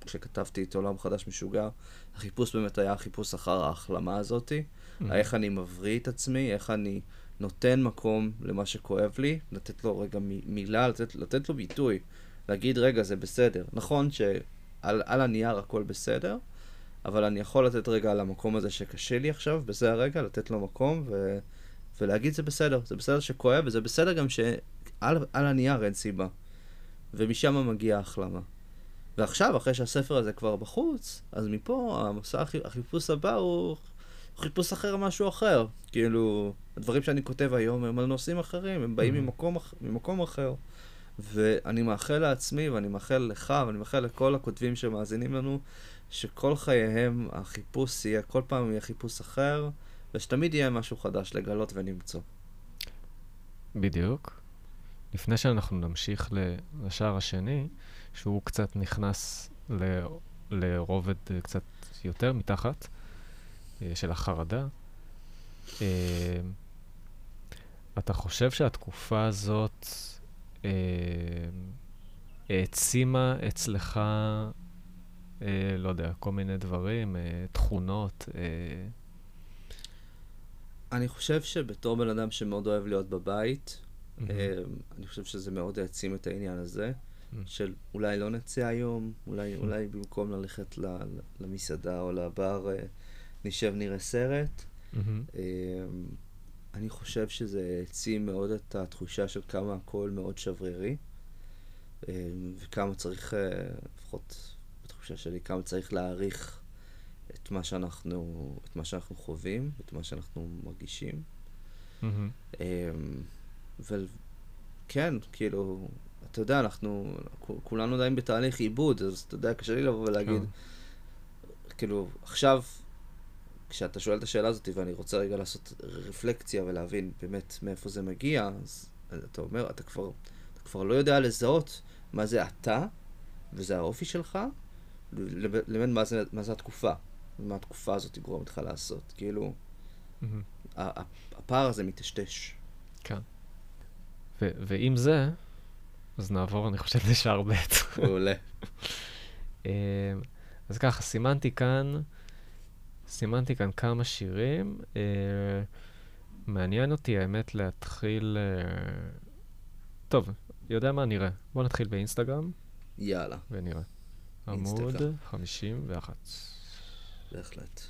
כשכתבתי את עולם חדש משוגע, החיפוש באמת היה החיפוש אחר ההחלמה הזאתי. Mm-hmm. איך אני מבריא את עצמי, איך אני נותן מקום למה שכואב לי, לתת לו רגע מילה, לתת, לתת לו ביטוי, להגיד, רגע, זה בסדר. נכון שעל הנייר הכל בסדר, אבל אני יכול לתת רגע על המקום הזה שקשה לי עכשיו, בזה הרגע, לתת לו מקום ו... ולהגיד זה בסדר, זה בסדר שכואב, וזה בסדר גם שעל הנייר אין סיבה. ומשם מגיעה ההחלמה. ועכשיו, אחרי שהספר הזה כבר בחוץ, אז מפה המסע החיפוש הבא הוא חיפוש אחר משהו אחר. כאילו, הדברים שאני כותב היום הם על נושאים אחרים, הם באים Mhm. ממקום, ממקום אחר. ואני מאחל לעצמי, ואני מאחל לך, ואני מאחל לכל הכותבים שמאזינים לנו, שכל חייהם החיפוש יהיה, כל פעם יהיה חיפוש אחר, ושתמיד יהיה משהו חדש לגלות ולמצוא. בדיוק. לפני שאנחנו נמשיך לשער השני, שהוא קצת נכנס ל- לרובד אה, קצת יותר מתחת, אה, של החרדה, אה, אתה חושב שהתקופה הזאת העצימה אצלך, לא יודע, כל מיני דברים, תכונות, אני חושב שבתור בן אדם שמאוד אוהב להיות בבית, אני חושב שזה מאוד העצים את העניין הזה. של אולי לא נצא היום, אולי, אולי במקום ללכת ל- למסעדה או לבר, אה, נשב נראה סרט. אה, אני חושב שזה העצים מאוד את התחושה של כמה הכל מאוד שברירי, אה, וכמה צריך, אה, לפחות בתחושה שלי, כמה צריך להעריך את מה שאנחנו, את מה שאנחנו חווים, את מה שאנחנו מרגישים. מהמם. אמ, וכן, כאילו, אתה יודע, אנחנו, כולנו עדיין בתהליך עיבוד, אז אתה יודע, קשה לי לבוא ולהגיד, כן. כאילו, עכשיו, כשאתה שואל את השאלה הזאת, ואני רוצה רגע לעשות רפלקציה ולהבין באמת מאיפה זה מגיע, אז אתה אומר, אתה כבר, אתה כבר לא יודע לזהות מה זה אתה, וזה האופי שלך, לב- לבין מה זה, מה זה התקופה, ומה התקופה הזאת תגרום לך לעשות. כאילו, הפער הזה מטשטש. כן. ו- ועם זה, אז נעבור, אני חושב, לשער ב'. מעולה. [LAUGHS] אמ, אז ככה, סימנתי כאן, סימנתי כאן כמה שירים. אה, מעניין אותי, האמת, להתחיל... אה, טוב, יודע מה? נראה. בוא נתחיל באינסטגרם יאללה, ונראה. עמוד אינסטגרם. 51. בהחלט.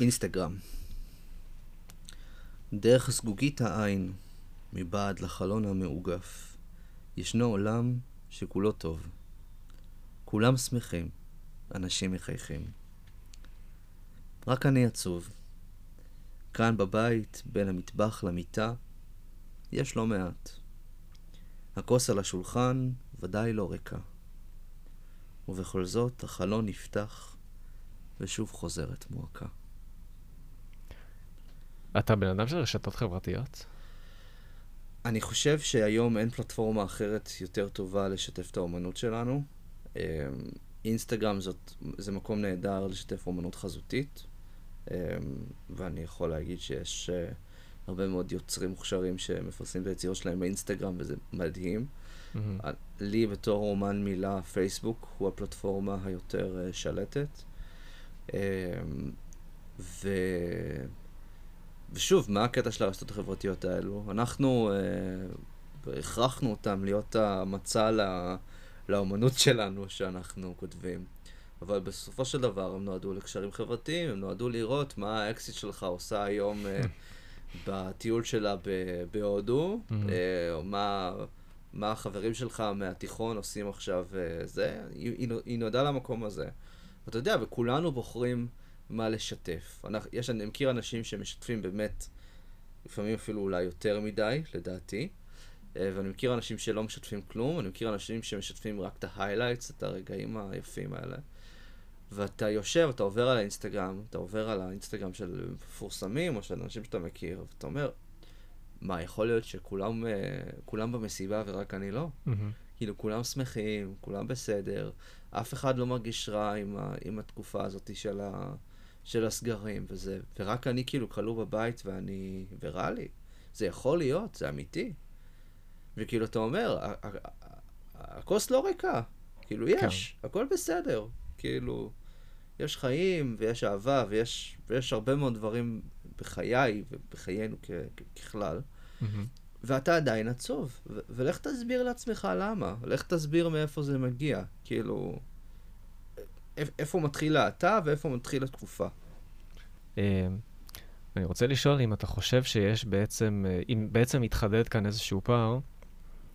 אינסטגרם דרך זגוגית העין, מבעד לחלון המעוגף, ישנו עולם שכולו טוב. כולם שמחים, אנשים מחייכים. רק אני עצוב. כאן בבית, בין המטבח למיטה, יש לא מעט. הכוס על השולחן ודאי לא ריקה. ובכל זאת החלון נפתח, ושוב חוזרת מועקה. אתה בן אדם של רשתות חברתיות? אני חושב שהיום אין פלטפורמה אחרת יותר טובה לשתף את האומנות שלנו. אמ, אינסטגרם זאת, זה מקום נהדר לשתף אומנות חזותית, אמ, ואני יכול להגיד שיש אה, הרבה מאוד יוצרים מוכשרים שמפרסמים את היצירות שלהם באינסטגרם, וזה מדהים. מהמם. לי בתור אומן מילה, פייסבוק הוא הפלטפורמה היותר אה, שלטת. אמ, ו... ושוב, מה הקטע של הרשתות החברתיות האלו? אנחנו אה, הכרחנו אותם להיות המצע ל... לאומנות שלנו שאנחנו כותבים. אבל בסופו של דבר הם נועדו לקשרים חברתיים, הם נועדו לראות מה האקסיט שלך עושה היום אה, [LAUGHS] בטיול שלה ב- בהודו, Mhm. אה, או מה, מה החברים שלך מהתיכון עושים עכשיו, אה, זה, היא, היא נו- היא נועדה למקום הזה. ואתה יודע, וכולנו בוחרים מה לשתף. אנחנו, יש, אני מכיר אנשים שמשתפים באמת, לפעמים אפילו אולי יותר מדי, לדעתי. אה, ואני מכיר אנשים שלא משתפים כלום, אני מכיר אנשים שמשתפים רק את ההיילייטס, את הרגעים היפים האלה. ואתה יושב, אתה עובר על האינסטגרם, אתה עובר על האינסטגרם של מפורסמים או של אנשים שאתה מכיר, ואתה אומר, מה, יכול להיות שכולם אה, כולם במסיבה ורק אני לא? מהמם. כאילו, כולם שמחים, כולם בסדר, אף אחד לא מרגיש רע עם, ה, עם התקופה הזאת של, ה, של הסגרים וזה, ורק אני כאילו כלוא בבית ואני, ורע לי. זה יכול להיות, זה אמיתי. וכאילו, אתה אומר, הכוס לא ריקה, כאילו, יש, הכל בסדר. כאילו, יש חיים, ויש אהבה, ויש, ויש הרבה מאוד דברים בחיי ובחיינו כ- כ- ככלל. מהמם. ואתה עדיין עצוב. ו- ולך תסביר לעצמך למה. לך תסביר מאיפה זה מגיע. כאילו, איפה מתחיל האתה ואיפה מתחיל התקופה. אה, אני רוצה לשאול אם אתה חושב שיש בעצם, אה, אם בעצם מתחדד כאן איזשהו פער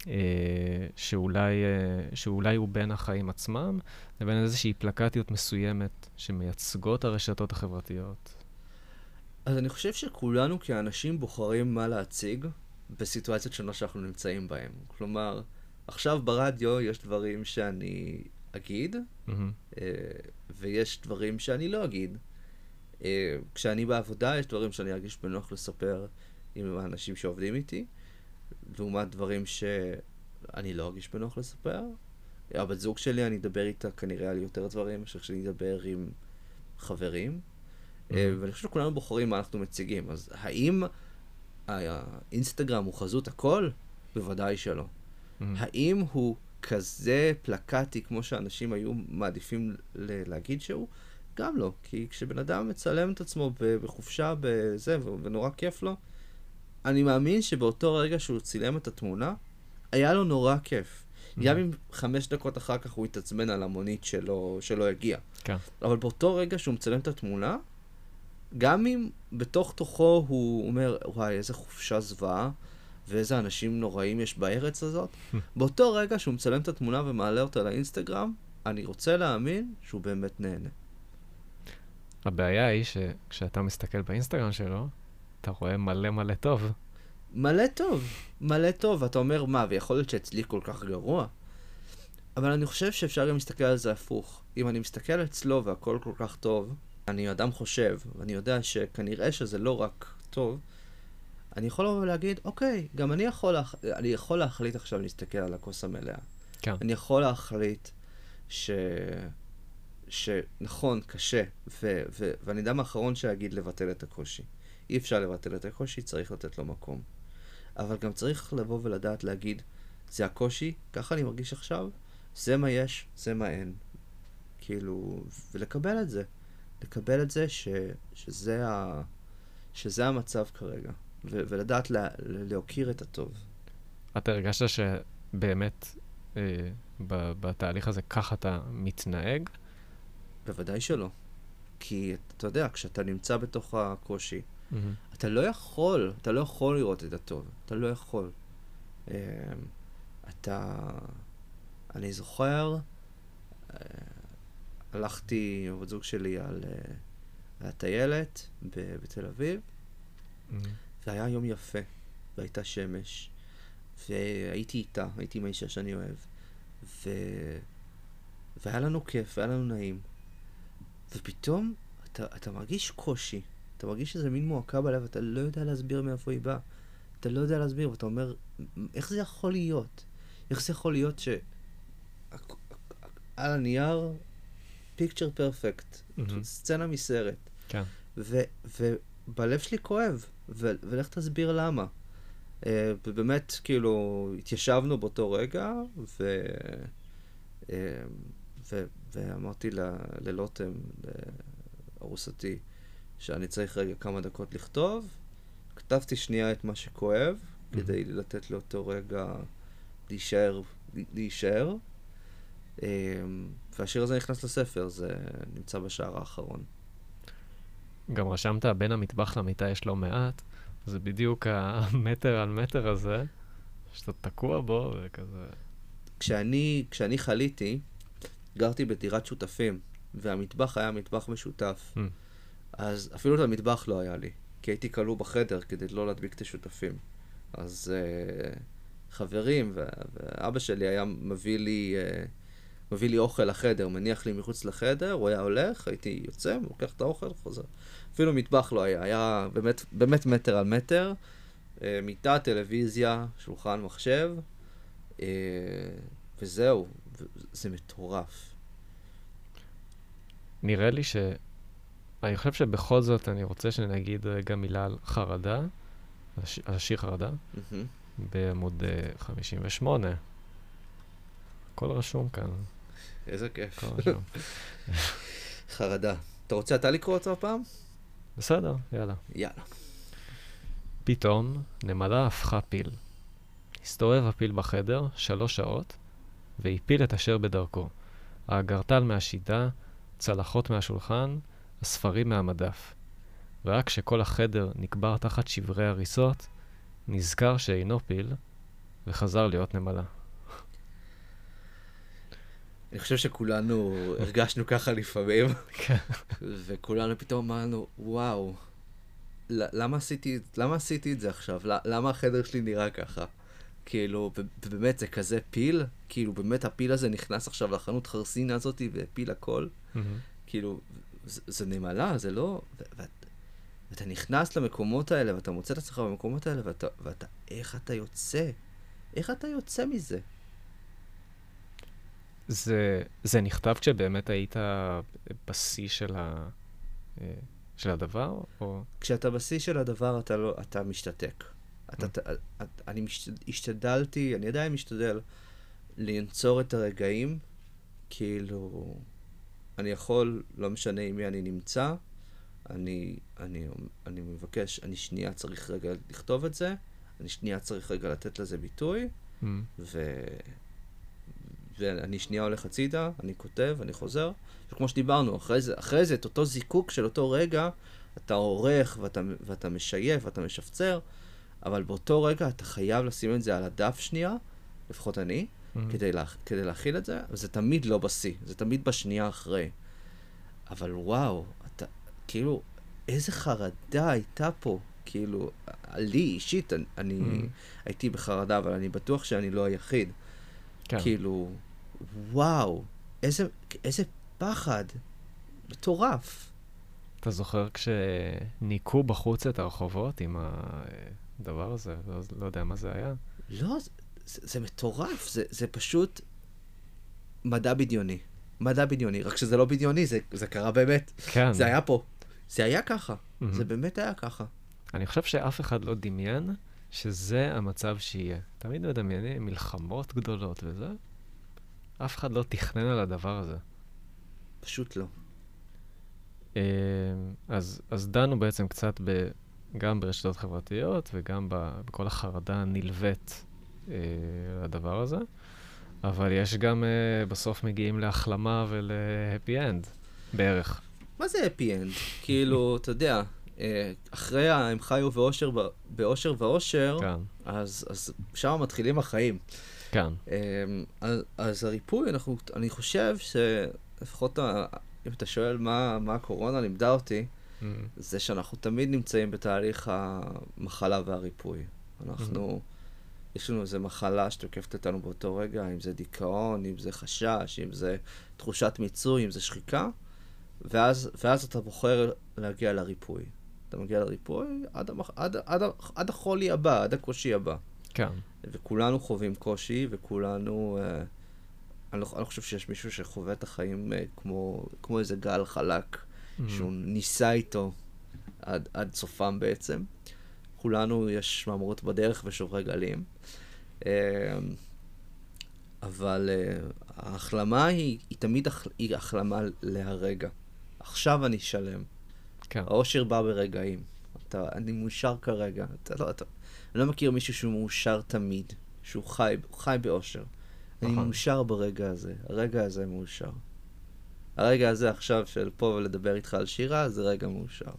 אה, שאולי, אה, שאולי הוא בין החיים עצמם, לבין איזושהי פלקטיות מסוימת שמייצגות הרשתות החברתיות. אז אני חושב שכולנו כאנשים בוחרים מה להציג בסיטואציות שונות שאנחנו נמצאים בהן. כלומר, עכשיו ברדיו יש דברים שאני אגיד, mm-hmm. ויש דברים שאני לא אגיד. אה, כשאני בעבודה, יש דברים שאני ארגיש בנוח לספר עם האנשים שעובדים איתי, לעומת דברים שאני לא ארגיש בנוח לספר. הבת זוג שלי, אני אדבר איתה כנראה על יותר דברים מאשר שאני אדבר עם חברים. Mm-hmm. ואני חושב שכולנו בוחרים מה אנחנו מציגים. אז האם האינסטגרם הוא חזות הכל? בוודאי שלא. Mm-hmm. האם הוא כזה פלקטי כמו שאנשים היו מעדיפים להגיד שהוא? גם לא. כי כשבן אדם מצלם את עצמו בחופשה בזה, ונורא כיף לו, אני מאמין שבאותו רגע שהוא צילם את התמונה, היה לו נורא כיף. Mm-hmm. גם אם חמש דקות אחר כך הוא התעצבן על המונית שלו, שלא הגיע. כן. אבל באותו רגע שהוא מצלם את התמונה, גם אם בתוך תוכו הוא אומר, וואי, איזה חופשה זוועה, ואיזה אנשים נוראים יש בארץ הזאת, באותו רגע שהוא מצלם את התמונה ומעלה אותה לאינסטגרם, אני רוצה להאמין שהוא באמת נהנה. הבעיה היא שכשאתה מסתכל באינסטגרם שלו, אתה רואה מלא מלא טוב. מלא טוב, מלא טוב. אתה אומר, מה, ויכול להיות שאצלי כל כך גרוע? אבל אני חושב שאפשר גם להסתכל על זה הפוך. אם אני מסתכל אצלו והכל כל כך טוב, אני אדם חושב, ואני יודע שכנראה שזה לא רק טוב, אני יכול לבוא ולהגיד, אוקיי, גם אני יכול, להח... אני יכול להחליט עכשיו להסתכל על הכוס המלאה. כן. אני יכול להחליט ש... שנכון, קשה, ו... ו... ואני אדם האחרון שאגיד לבטל את הקושי. אי אפשר לבטל את הקושי, צריך לתת לו מקום. אבל גם צריך לבוא ולדעת להגיד, זה הקושי, ככה אני מרגיש עכשיו, זה מה יש, זה מה אין. כאילו, ולקבל את זה. לקבל את זה ש... שזה, ה... שזה המצב כרגע. ו- ולדעת לה- להוקיר את הטוב. אתה הרגשת שבאמת אה, ב- בתהליך הזה ככה אתה מתנהג? בוודאי שלא. כי אתה יודע, כשאתה נמצא בתוך הקושי, mm-hmm. אתה לא יכול, אתה לא יכול לראות את הטוב. אתה לא יכול. אה, אתה... אני זוכר, אה, הלכתי עם הבת זוג שלי על, אה, על הטיילת בתל אביב, mm-hmm. זה היה יום יפה, והייתה שמש, והייתי איתה, הייתי עם האישה שאני אוהב, ו... והיה לנו כיף, והיה לנו נעים. ופתאום אתה, אתה מרגיש קושי, אתה מרגיש איזה מין מועקה בלב, אתה לא יודע להסביר מאיפה היא באה. אתה לא יודע להסביר, ואתה אומר, איך זה יכול להיות? איך זה יכול להיות ש... על הנייר, פיקצ'ר פרפקט, סצנה מסרט. כן. ובלב שלי כואב. ו- ולך תסביר למה. Uh, ובאמת, כאילו, התיישבנו באותו רגע, ו... uh, ו- ואמרתי ל- ללוטם, לארוסתי, שאני צריך רגע כמה דקות לכתוב. כתבתי שנייה את מה שכואב, mm-hmm. כדי לתת לאותו רגע להישאר, להישאר. Um, והשיר הזה נכנס לספר, זה נמצא בשער האחרון. גם רשמת, בין המטבח למיטה יש לא מעט, זה בדיוק המטר על מטר הזה, שאתה תקוע בו וכזה... כשאני, כשאני חליתי, גרתי בדירת שותפים, והמטבח היה מטבח משותף. Mm. אז אפילו את המטבח לא היה לי, כי הייתי כלוא בחדר כדי לא להדביק את השותפים. אז uh, חברים, ואבא שלי היה מביא לי... Uh, מביא לי אוכל לחדר, מניח לי מחוץ לחדר, הוא היה הולך, הייתי יוצא, לוקח את האוכל, חוזר. אפילו מטבח לא היה, היה באמת, באמת מטר על מטר, אה, מיטה, טלוויזיה, שולחן מחשב, אה, וזהו, זה מטורף. נראה לי ש... אני חושב שבכל זאת אני רוצה שנגיד רגע מילה על חרדה, על השיר חרדה, mm-hmm. בעמוד 58. אה, הכל רשום כאן. איזה כיף. [LAUGHS] חרדה. אתה רוצה אתה לקרוא אותו הפעם? בסדר, יאללה. יאללה. פתאום נמלה הפכה פיל. הסתובב הפיל בחדר שלוש שעות, והפיל את אשר בדרכו. האגרטל מהשידה, צלחות מהשולחן, הספרים מהמדף. ורק כשכל החדר נקבר תחת שברי הריסות, נזכר שאינו פיל, וחזר להיות נמלה. אני חושב שכולנו הרגשנו ככה לפעמים, כן. וכולנו פתאום אמרנו, וואו, למה עשיתי, למה עשיתי את זה עכשיו? למה החדר שלי נראה ככה? כאילו, באמת, זה כזה פיל? כאילו, באמת הפיל הזה נכנס עכשיו לחנות חרסינה הזאת והפיל הכל? כאילו, זה, זה נמלה, זה לא... ואת, ואתה נכנס למקומות האלה, ואתה מוצא את עצמך במקומות האלה, ואתה, ואתה, איך אתה יוצא? איך אתה יוצא מזה? זה, זה נכתב כשבאמת היית בשיא של, ה, אה, של הדבר? או... כשאתה בשיא של הדבר, אתה, לא, אתה משתתק. אתה, mm. אתה, את, אני משת, השתדלתי, אני עדיין משתדל, לנצור את הרגעים, כאילו, אני יכול, לא משנה עם מי אני נמצא, אני, אני, אני מבקש, אני שנייה צריך רגע לכתוב את זה, אני שנייה צריך רגע לתת לזה ביטוי, mm. ו... ואני שנייה הולך הצידה, אני כותב, אני חוזר, וכמו שדיברנו, אחרי זה, אחרי זה את אותו זיקוק של אותו רגע, אתה עורך ואתה, ואתה משייף ואתה משפצר, אבל באותו רגע אתה חייב לשים את זה על הדף שנייה, לפחות אני, mm-hmm. כדי, לה, כדי להכיל את זה, וזה תמיד לא בשיא, זה תמיד בשנייה אחרי. אבל וואו, אתה, כאילו, איזה חרדה הייתה פה, כאילו, לי אישית, אני, אני mm-hmm. הייתי בחרדה, אבל אני בטוח שאני לא היחיד. כן. כאילו, וואו, איזה, איזה פחד, מטורף. אתה זוכר כשניקו בחוץ את הרחובות עם הדבר הזה? לא, לא יודע מה זה היה. לא, זה, זה מטורף, זה, זה פשוט מדע בדיוני. מדע בדיוני, רק שזה לא בדיוני, זה, זה קרה באמת. כן. זה היה פה. זה היה ככה. Mm-hmm. זה באמת היה ככה. אני חושב שאף אחד לא דמיין שזה המצב שיהיה. תמיד מדמיינים מלחמות גדולות וזה. אף אחד לא תכנן על הדבר הזה. פשוט לא. אמ, אז, אז דנו בעצם קצת ב, גם ברשתות חברתיות וגם בכל החרדה הנלווית אה, לדבר הזה, אבל יש גם, אה, בסוף מגיעים להחלמה ול happy end, בערך. מה זה happy end? כאילו, [LAUGHS] אתה יודע, אה, אחרי הם חיו באושר ועושר, כן. אז, אז שם מתחילים החיים. כן. אמ, אז, אז הריפוי, אנחנו, אני חושב שלפחות אם אתה שואל מה, מה הקורונה לימדה אותי, mm. זה שאנחנו תמיד נמצאים בתהליך המחלה והריפוי. אנחנו, mm. יש לנו איזו מחלה שתוקפת אותנו באותו רגע, אם זה דיכאון, אם זה חשש, אם זה תחושת מיצוי, אם זה שחיקה, ואז, ואז אתה בוחר להגיע לריפוי. אתה מגיע לריפוי עד, המח... עד, עד, עד החולי הבא, עד הקושי הבא. כן. וכולנו חווים קושי, וכולנו... אה, אני, לא, אני לא חושב שיש מישהו שחווה את החיים אה, כמו, כמו איזה גל חלק, mm-hmm. שהוא ניסה איתו עד, עד סופם בעצם. כולנו יש מאמרות בדרך ושוברי גלים. אה, אבל אה, ההחלמה היא, היא תמיד הח, היא החלמה להרגע. עכשיו אני שלם. כן. האושר בא ברגעים. אתה, אני מאושר כרגע. אתה לא, אתה, אני לא מכיר מישהו שהוא מאושר תמיד, שהוא חי, חי באושר. אני נכון. מאושר ברגע הזה, הרגע הזה מאושר. הרגע הזה עכשיו של פה ולדבר איתך על שירה, זה רגע מאושר.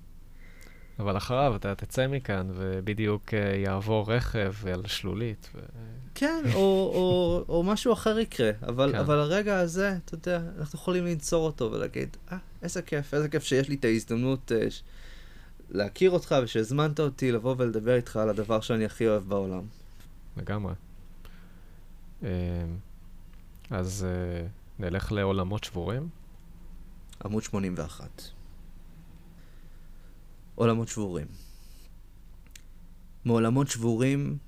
אבל אחריו אתה תצא מכאן, ובדיוק uh, יעבור רכב על שלולית. ו... כן, או, או, או משהו אחר יקרה, אבל, כן. אבל הרגע הזה, אתה יודע, אנחנו יכולים לנצור אותו ולהגיד, אה, איזה כיף, איזה כיף שיש לי את ההזדמנות uh, להכיר אותך ושהזמנת אותי לבוא ולדבר איתך על הדבר שאני הכי אוהב בעולם. לגמרי. אמ, אז אה, נלך לעולמות שבורים. עמוד 81. עולמות שבורים. מעולמות שבורים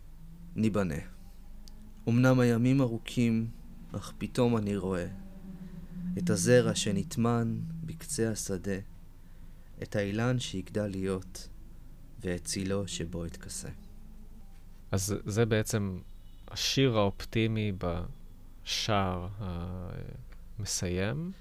ניבנה. אמנם הימים ארוכים, אך פתאום אני רואה את הזרע שנטמן בקצה השדה, את האילן שיגדל להיות, ואת צילו שבו אתכסה. אז זה בעצם השיר האופטימי בשער המסיים.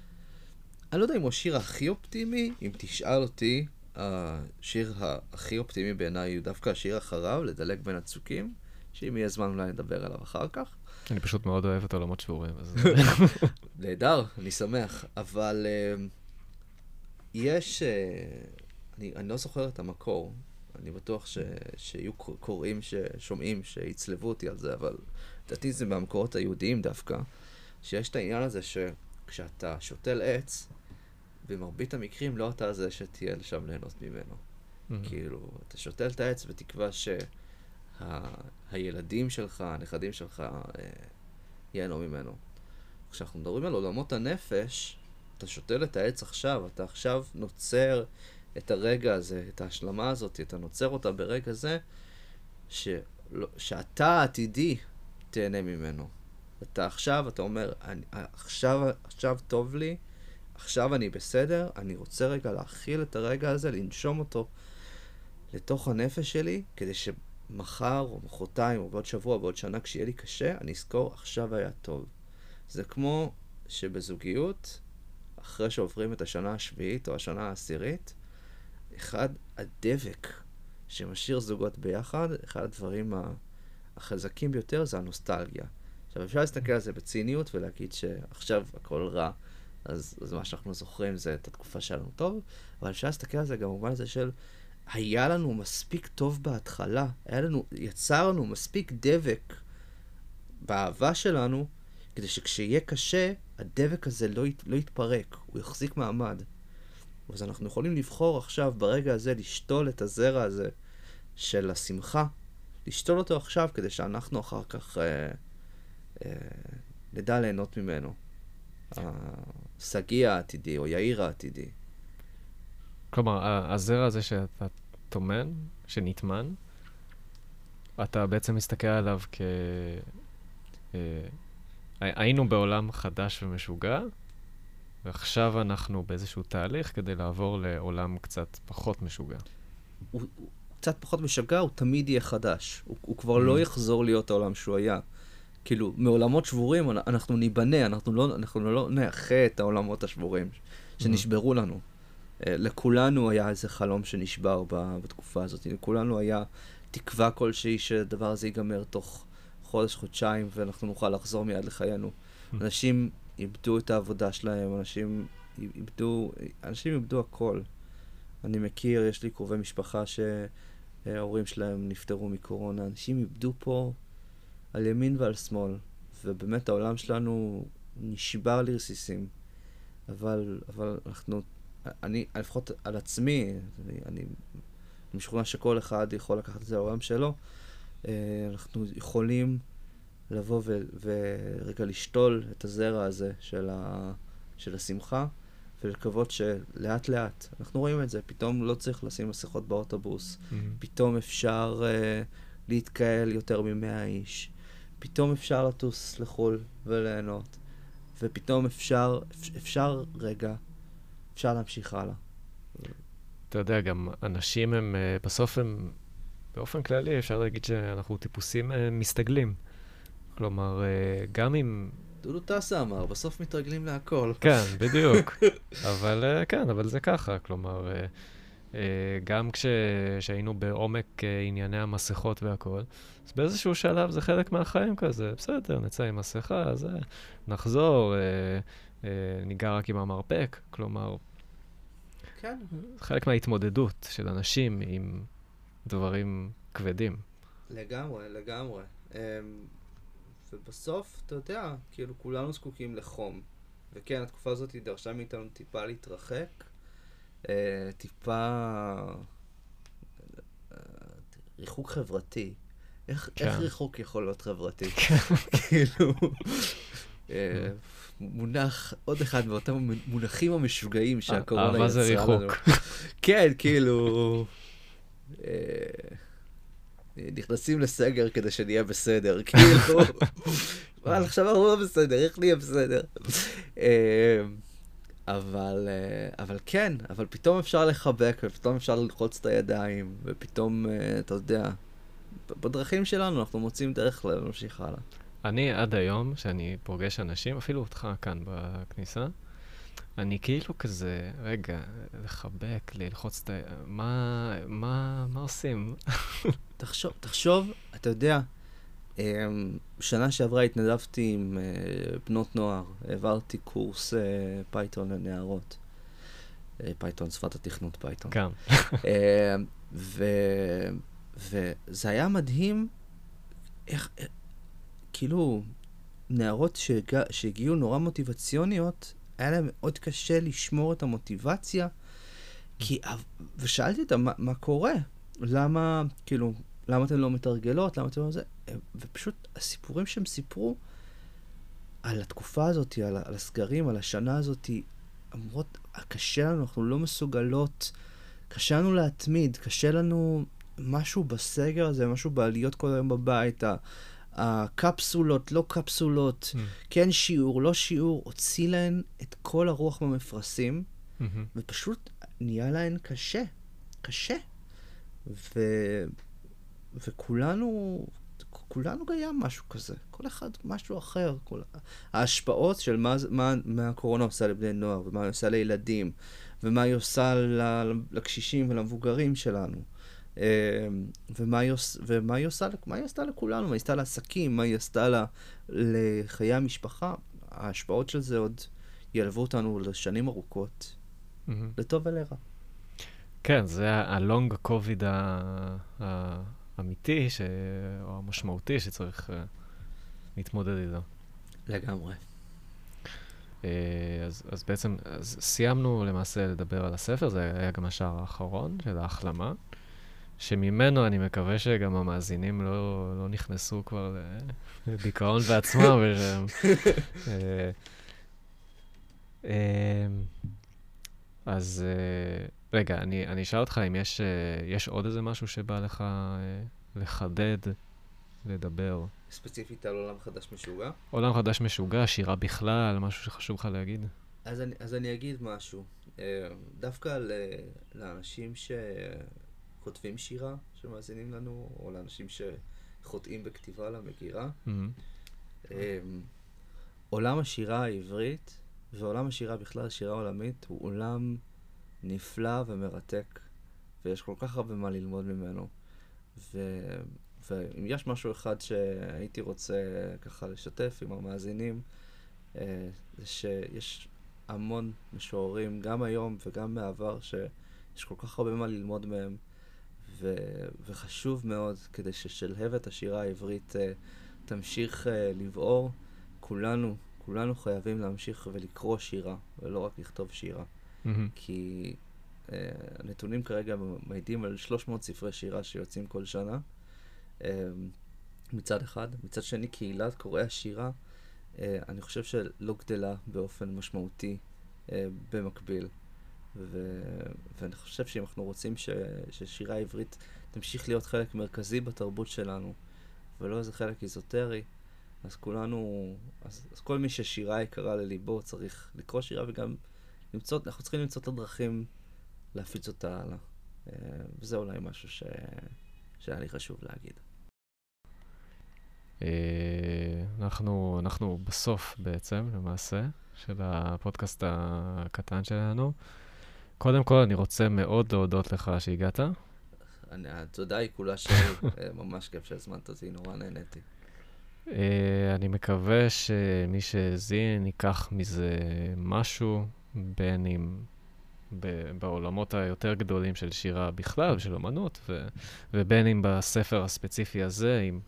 אני לא יודע אם הוא השיר הכי אופטימי, אם תשאל אותי, השיר הכי אופטימי בעיניי הוא דווקא השיר אחריו, לדלג בין הצוקים, שאם יהיה זמן אולי נדבר עליו אחר כך. אני פשוט מאוד אוהב את עולמות שבורים, אז... [LAUGHS] נהדר, אני שמח. אבל uh, יש... Uh, אני, אני לא זוכר את המקור. אני בטוח ש, שיהיו קוראים ששומעים, שיצלבו אותי על זה, אבל לדעתי זה מהמקורות היהודיים דווקא, שיש את העניין הזה שכשאתה שותל עץ, במרבית המקרים לא אתה זה שתהיה לשם ליהנות ממנו. Mm-hmm. כאילו, אתה שותל את העץ בתקווה שהילדים שה, שלך, הנכדים שלך, אה, ייהנו ממנו. כשאנחנו מדברים על עולמות הנפש, אתה שותל את העץ עכשיו, אתה עכשיו נוצר את הרגע הזה, את ההשלמה הזאת, אתה נוצר אותה ברגע זה, שלא, שאתה העתידי תהנה ממנו. אתה עכשיו, אתה אומר, אני, עכשיו, עכשיו טוב לי, עכשיו אני בסדר, אני רוצה רגע להכיל את הרגע הזה, לנשום אותו לתוך הנפש שלי, כדי שמחר או מחרתיים או בעוד שבוע או בעוד שנה, כשיהיה לי קשה, אני אזכור, עכשיו היה טוב. זה כמו שבזוגיות, אחרי שעוברים את השנה השביעית או השנה העשירית, אחד, הדבק שמשאיר זוגות ביחד, אחד הדברים החזקים ביותר זה הנוסטלגיה. עכשיו, אפשר להסתכל על זה בציניות ולהגיד שעכשיו הכל רע, אז, אז מה שאנחנו זוכרים זה את התקופה שלנו טוב, אבל אפשר להסתכל על זה גם במובן הזה של היה לנו מספיק טוב בהתחלה, היה לנו, יצר לנו מספיק דבק באהבה שלנו, כדי שכשיהיה קשה, הדבק הזה לא, ית, לא יתפרק, הוא יחזיק מעמד. אז אנחנו יכולים לבחור עכשיו, ברגע הזה, לשתול את הזרע הזה של השמחה, לשתול אותו עכשיו כדי שאנחנו אחר כך אה, אה, נדע ליהנות ממנו. השגיא העתידי או יאיר העתידי. כלומר, הזרע הזה שאתה טומן, שנטמן, אתה בעצם מסתכל עליו כ... היינו בעולם חדש ומשוגע, ועכשיו אנחנו באיזשהו תהליך כדי לעבור לעולם קצת פחות משוגע. הוא, הוא קצת פחות משגע, הוא תמיד יהיה חדש. הוא, הוא כבר mm. לא יחזור להיות העולם שהוא היה. כאילו, מעולמות שבורים אנחנו ניבנה, אנחנו לא, אנחנו לא נאחה את העולמות השבורים שנשברו לנו. אה, לכולנו היה איזה חלום שנשבר בתקופה הזאת. לכולנו היה תקווה כלשהי שהדבר הזה ייגמר תוך חודש, חודשיים, ואנחנו נוכל לחזור מיד לחיינו. אנשים איבדו את העבודה שלהם, אנשים איבדו, אנשים איבדו הכל. אני מכיר, יש לי קרובי משפחה שההורים שלהם נפטרו מקורונה. אנשים איבדו פה על ימין ועל שמאל, ובאמת העולם שלנו נשבר לרסיסים. אבל, אבל אנחנו, אני, לפחות על עצמי, אני, אני משוכנע שכל אחד יכול לקחת את זה לעולם שלו, אנחנו יכולים לבוא ו, ורגע לשתול את הזרע הזה של, ה, של השמחה, ולקוות שלאט לאט, אנחנו רואים את זה, פתאום לא צריך לשים מסכות באוטובוס, mm-hmm. פתאום אפשר uh, להתקהל יותר ממאה איש, פתאום אפשר לטוס לחו"ל וליהנות, ופתאום אפשר, אפשר רגע, אפשר להמשיך הלאה. אתה יודע, גם אנשים הם, אה, בסוף הם, באופן כללי, אפשר להגיד שאנחנו טיפוסים אה, מסתגלים. כלומר, אה, גם אם... דודו טסה אמר, בסוף מתרגלים להכל. כן, [LAUGHS] בדיוק. אבל כן, אבל זה ככה. כלומר, גם כשהיינו בעומק ענייני המסכות והכול, אז באיזשהו שלב זה חלק מהחיים כזה, בסדר, נצא עם מסכה, זה, נחזור, אה, אה, ניגע רק עם המרפק, כלומר, כן. חלק מההתמודדות של אנשים עם דברים כבדים. לגמרי, לגמרי. Um, ובסוף, אתה יודע, כאילו כולנו זקוקים לחום. וכן, התקופה הזאת דרשה מאיתנו טיפה להתרחק, uh, טיפה uh, ריחוק חברתי. איך, כן. איך ריחוק יכול להיות חברתי? [LAUGHS] כאילו, [LAUGHS] אה, מונח, עוד אחד מאותם מונחים המשוגעים שהקורונה יצרה לנו. אהבה זה ריחוק. [LAUGHS] כן, כאילו... אה, נכנסים לסגר כדי שנהיה בסדר, [LAUGHS] כאילו, אבל עכשיו אנחנו לא בסדר, איך נהיה בסדר? אה, אבל, אבל כן, אבל פתאום אפשר לחבק, ופתאום אפשר ללחוץ את הידיים, ופתאום, אתה יודע, בדרכים שלנו אנחנו מוצאים דרך להמשיך הלאה. אני עד היום, שאני פוגש אנשים, אפילו אותך כאן בכניסה, אני כאילו כזה, רגע, לחבק, ללחוץ את ה... מה, מה, מה עושים? תחשוב, תחשוב, אתה יודע, אמ, שנה שעברה התנדבתי עם אה, בנות נוער, העברתי קורס אה, Python לנערות. פייתון, שפת התכנות Python. כן. ו... וזה היה מדהים איך, כאילו, נערות שהג... שהגיעו נורא מוטיבציוניות, היה להם מאוד קשה לשמור את המוטיבציה, כי... ושאלתי אותם, מה, מה קורה? למה, כאילו, למה אתן לא מתרגלות? למה אתן לא זה? ופשוט הסיפורים שהם סיפרו על התקופה הזאת, על, על הסגרים, על השנה הזאת, אמרות, קשה לנו, אנחנו לא מסוגלות, קשה לנו להתמיד, קשה לנו משהו בסגר הזה, משהו בעליות כל היום בבית, הקפסולות, לא קפסולות, mm. כן שיעור, לא שיעור, הוציא להן את כל הרוח במפרשים, mm-hmm. ופשוט נהיה להן קשה, קשה. ו... וכולנו, כולנו היה משהו כזה, כל אחד משהו אחר. כל... ההשפעות של מה, מה, מה הקורונה עושה לבני נוער, ומה היא עושה לילדים, ומה היא עושה לקשישים ולמבוגרים שלנו. אמ, ומה היא, עוש, ומה היא עושה, מה היא עשתה לכולנו, מה היא עשתה לעסקים, מה היא עשתה לה, לחיי המשפחה. ההשפעות של זה עוד ילוו אותנו לשנים ארוכות, mm-hmm. לטוב ולרע. כן, זה הלונג קוביד האמיתי, ש... או המשמעותי שצריך uh, להתמודד איתו. לגמרי. Uh, אז, אז בעצם, אז סיימנו למעשה לדבר על הספר, זה היה גם השער האחרון של ההחלמה. שממנו אני מקווה שגם המאזינים לא, לא נכנסו כבר לדיכאון [LAUGHS] בעצמם. ושהם, אה, אה, אז אה, רגע, אני, אני אשאל אותך אם יש, יש עוד איזה משהו שבא לך לחדד, לדבר. ספציפית על עולם חדש משוגע? עולם חדש משוגע, שירה בכלל, משהו שחשוב לך להגיד? אז אני, אז אני אגיד משהו. דווקא לאנשים ש... כותבים שירה שמאזינים לנו, או לאנשים שחוטאים בכתיבה למגירה. Mm-hmm. עולם השירה העברית ועולם השירה בכלל, שירה עולמית, הוא עולם נפלא ומרתק, ויש כל כך הרבה מה ללמוד ממנו. ו... ואם יש משהו אחד שהייתי רוצה ככה לשתף עם המאזינים, אה, זה שיש המון משוררים, גם היום וגם בעבר, שיש כל כך הרבה מה ללמוד מהם. ו- וחשוב מאוד כדי ששלהבת השירה העברית uh, תמשיך uh, לבעור. כולנו, כולנו חייבים להמשיך ולקרוא שירה, ולא רק לכתוב שירה. Mm-hmm. כי uh, הנתונים כרגע מעידים על 300 ספרי שירה שיוצאים כל שנה, uh, מצד אחד. מצד שני, קהילת קוראי השירה, uh, אני חושב שלא גדלה באופן משמעותי uh, במקביל. ו... ואני חושב שאם אנחנו רוצים ש... ששירה עברית תמשיך להיות חלק מרכזי בתרבות שלנו, ולא איזה חלק איזוטרי, אז כולנו, אז, אז כל מי ששירה יקרה לליבו צריך לקרוא שירה וגם למצוא, אנחנו צריכים למצוא את הדרכים להפיץ אותה הלאה. אה, וזה אולי משהו ש... שהיה לי חשוב להגיד. אה, אנחנו, אנחנו בסוף בעצם, למעשה, של הפודקאסט הקטן שלנו. קודם כל, אני רוצה מאוד להודות לך שהגעת. התודה היא כולה שלי, [LAUGHS] אה, ממש כיף שהזמנת אותי, נורא נהניתי. Uh, אני מקווה שמי שהאזין ייקח מזה משהו, בין אם בעולמות היותר גדולים של שירה בכלל, של אמנות, ו- ובין אם בספר הספציפי הזה, אם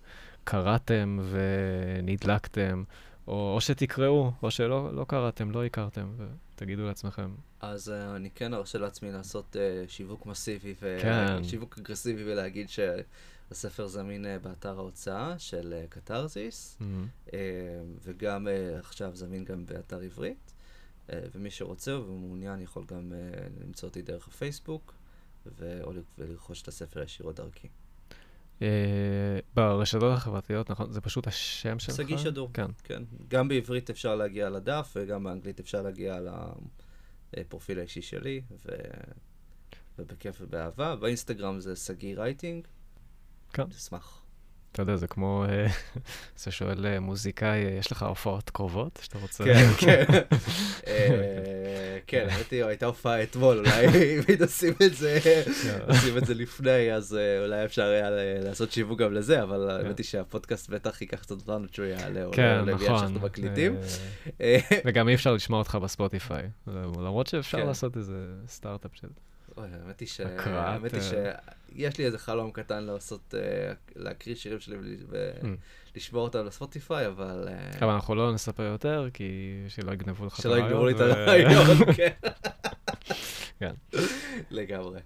קראתם ונדלקתם, או, או שתקראו, או שלא לא קראתם, לא הכרתם, ותגידו לעצמכם, אז uh, אני כן ארשה לעצמי לעשות uh, שיווק מסיבי ושיווק כן. אגרסיבי ולהגיד שהספר זמין uh, באתר ההוצאה של uh, קתרזיס, mm-hmm. uh, וגם uh, עכשיו זמין גם באתר עברית, uh, ומי שרוצה ומעוניין יכול גם uh, למצוא אותי דרך הפייסבוק, ו- או לרכוש את הספר ישירות דרכי. Uh, ברשתות החברתיות, נכון? זה פשוט השם שלך? שגיא שדור, כן. כן. גם בעברית אפשר להגיע לדף, וגם באנגלית אפשר להגיע ל... הפרופיל האישי שלי, ו... ובכיף ובאהבה. באינסטגרם זה שגיא רייטינג. כן. אשמח. אתה יודע, זה כמו, אה, [LAUGHS] זה שואל אה, מוזיקאי, יש לך הופעות קרובות שאתה רוצה? כן, [LAUGHS] כן. [LAUGHS] אה, כן, הייתה הופעה אתמול, אולי אם עושים את זה, עושים את זה לפני, אז אולי אפשר היה לעשות שיווק גם לזה, אבל האמת היא שהפודקאסט בטח ייקח קצת זמן עד שהוא יעלה, או כן, נכון. שאנחנו מקליטים. וגם אי אפשר לשמוע אותך בספוטיפיי, למרות שאפשר כן. לעשות איזה סטארט-אפ של... אוי, האמת היא ש... הקראת, האמת היא אה, שיש לי איזה חלום קטן לעשות, אה, להקריא שירים שלי Mm. ולשמור אותם לספוטיפיי, אבל... אה, אבל אנחנו לא נספר יותר, כי שלא יגנבו לך את שלא יגמרו לי את הרעיון, [LAUGHS] כן. כן. לגמרי.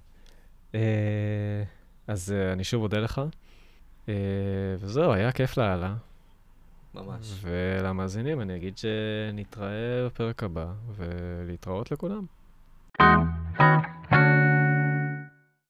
אז אני שוב אודה לך. וזהו, היה כיף לאללה. ממש. ולמאזינים אני אגיד שנתראה בפרק הבא, ולהתראות לכולם. thank you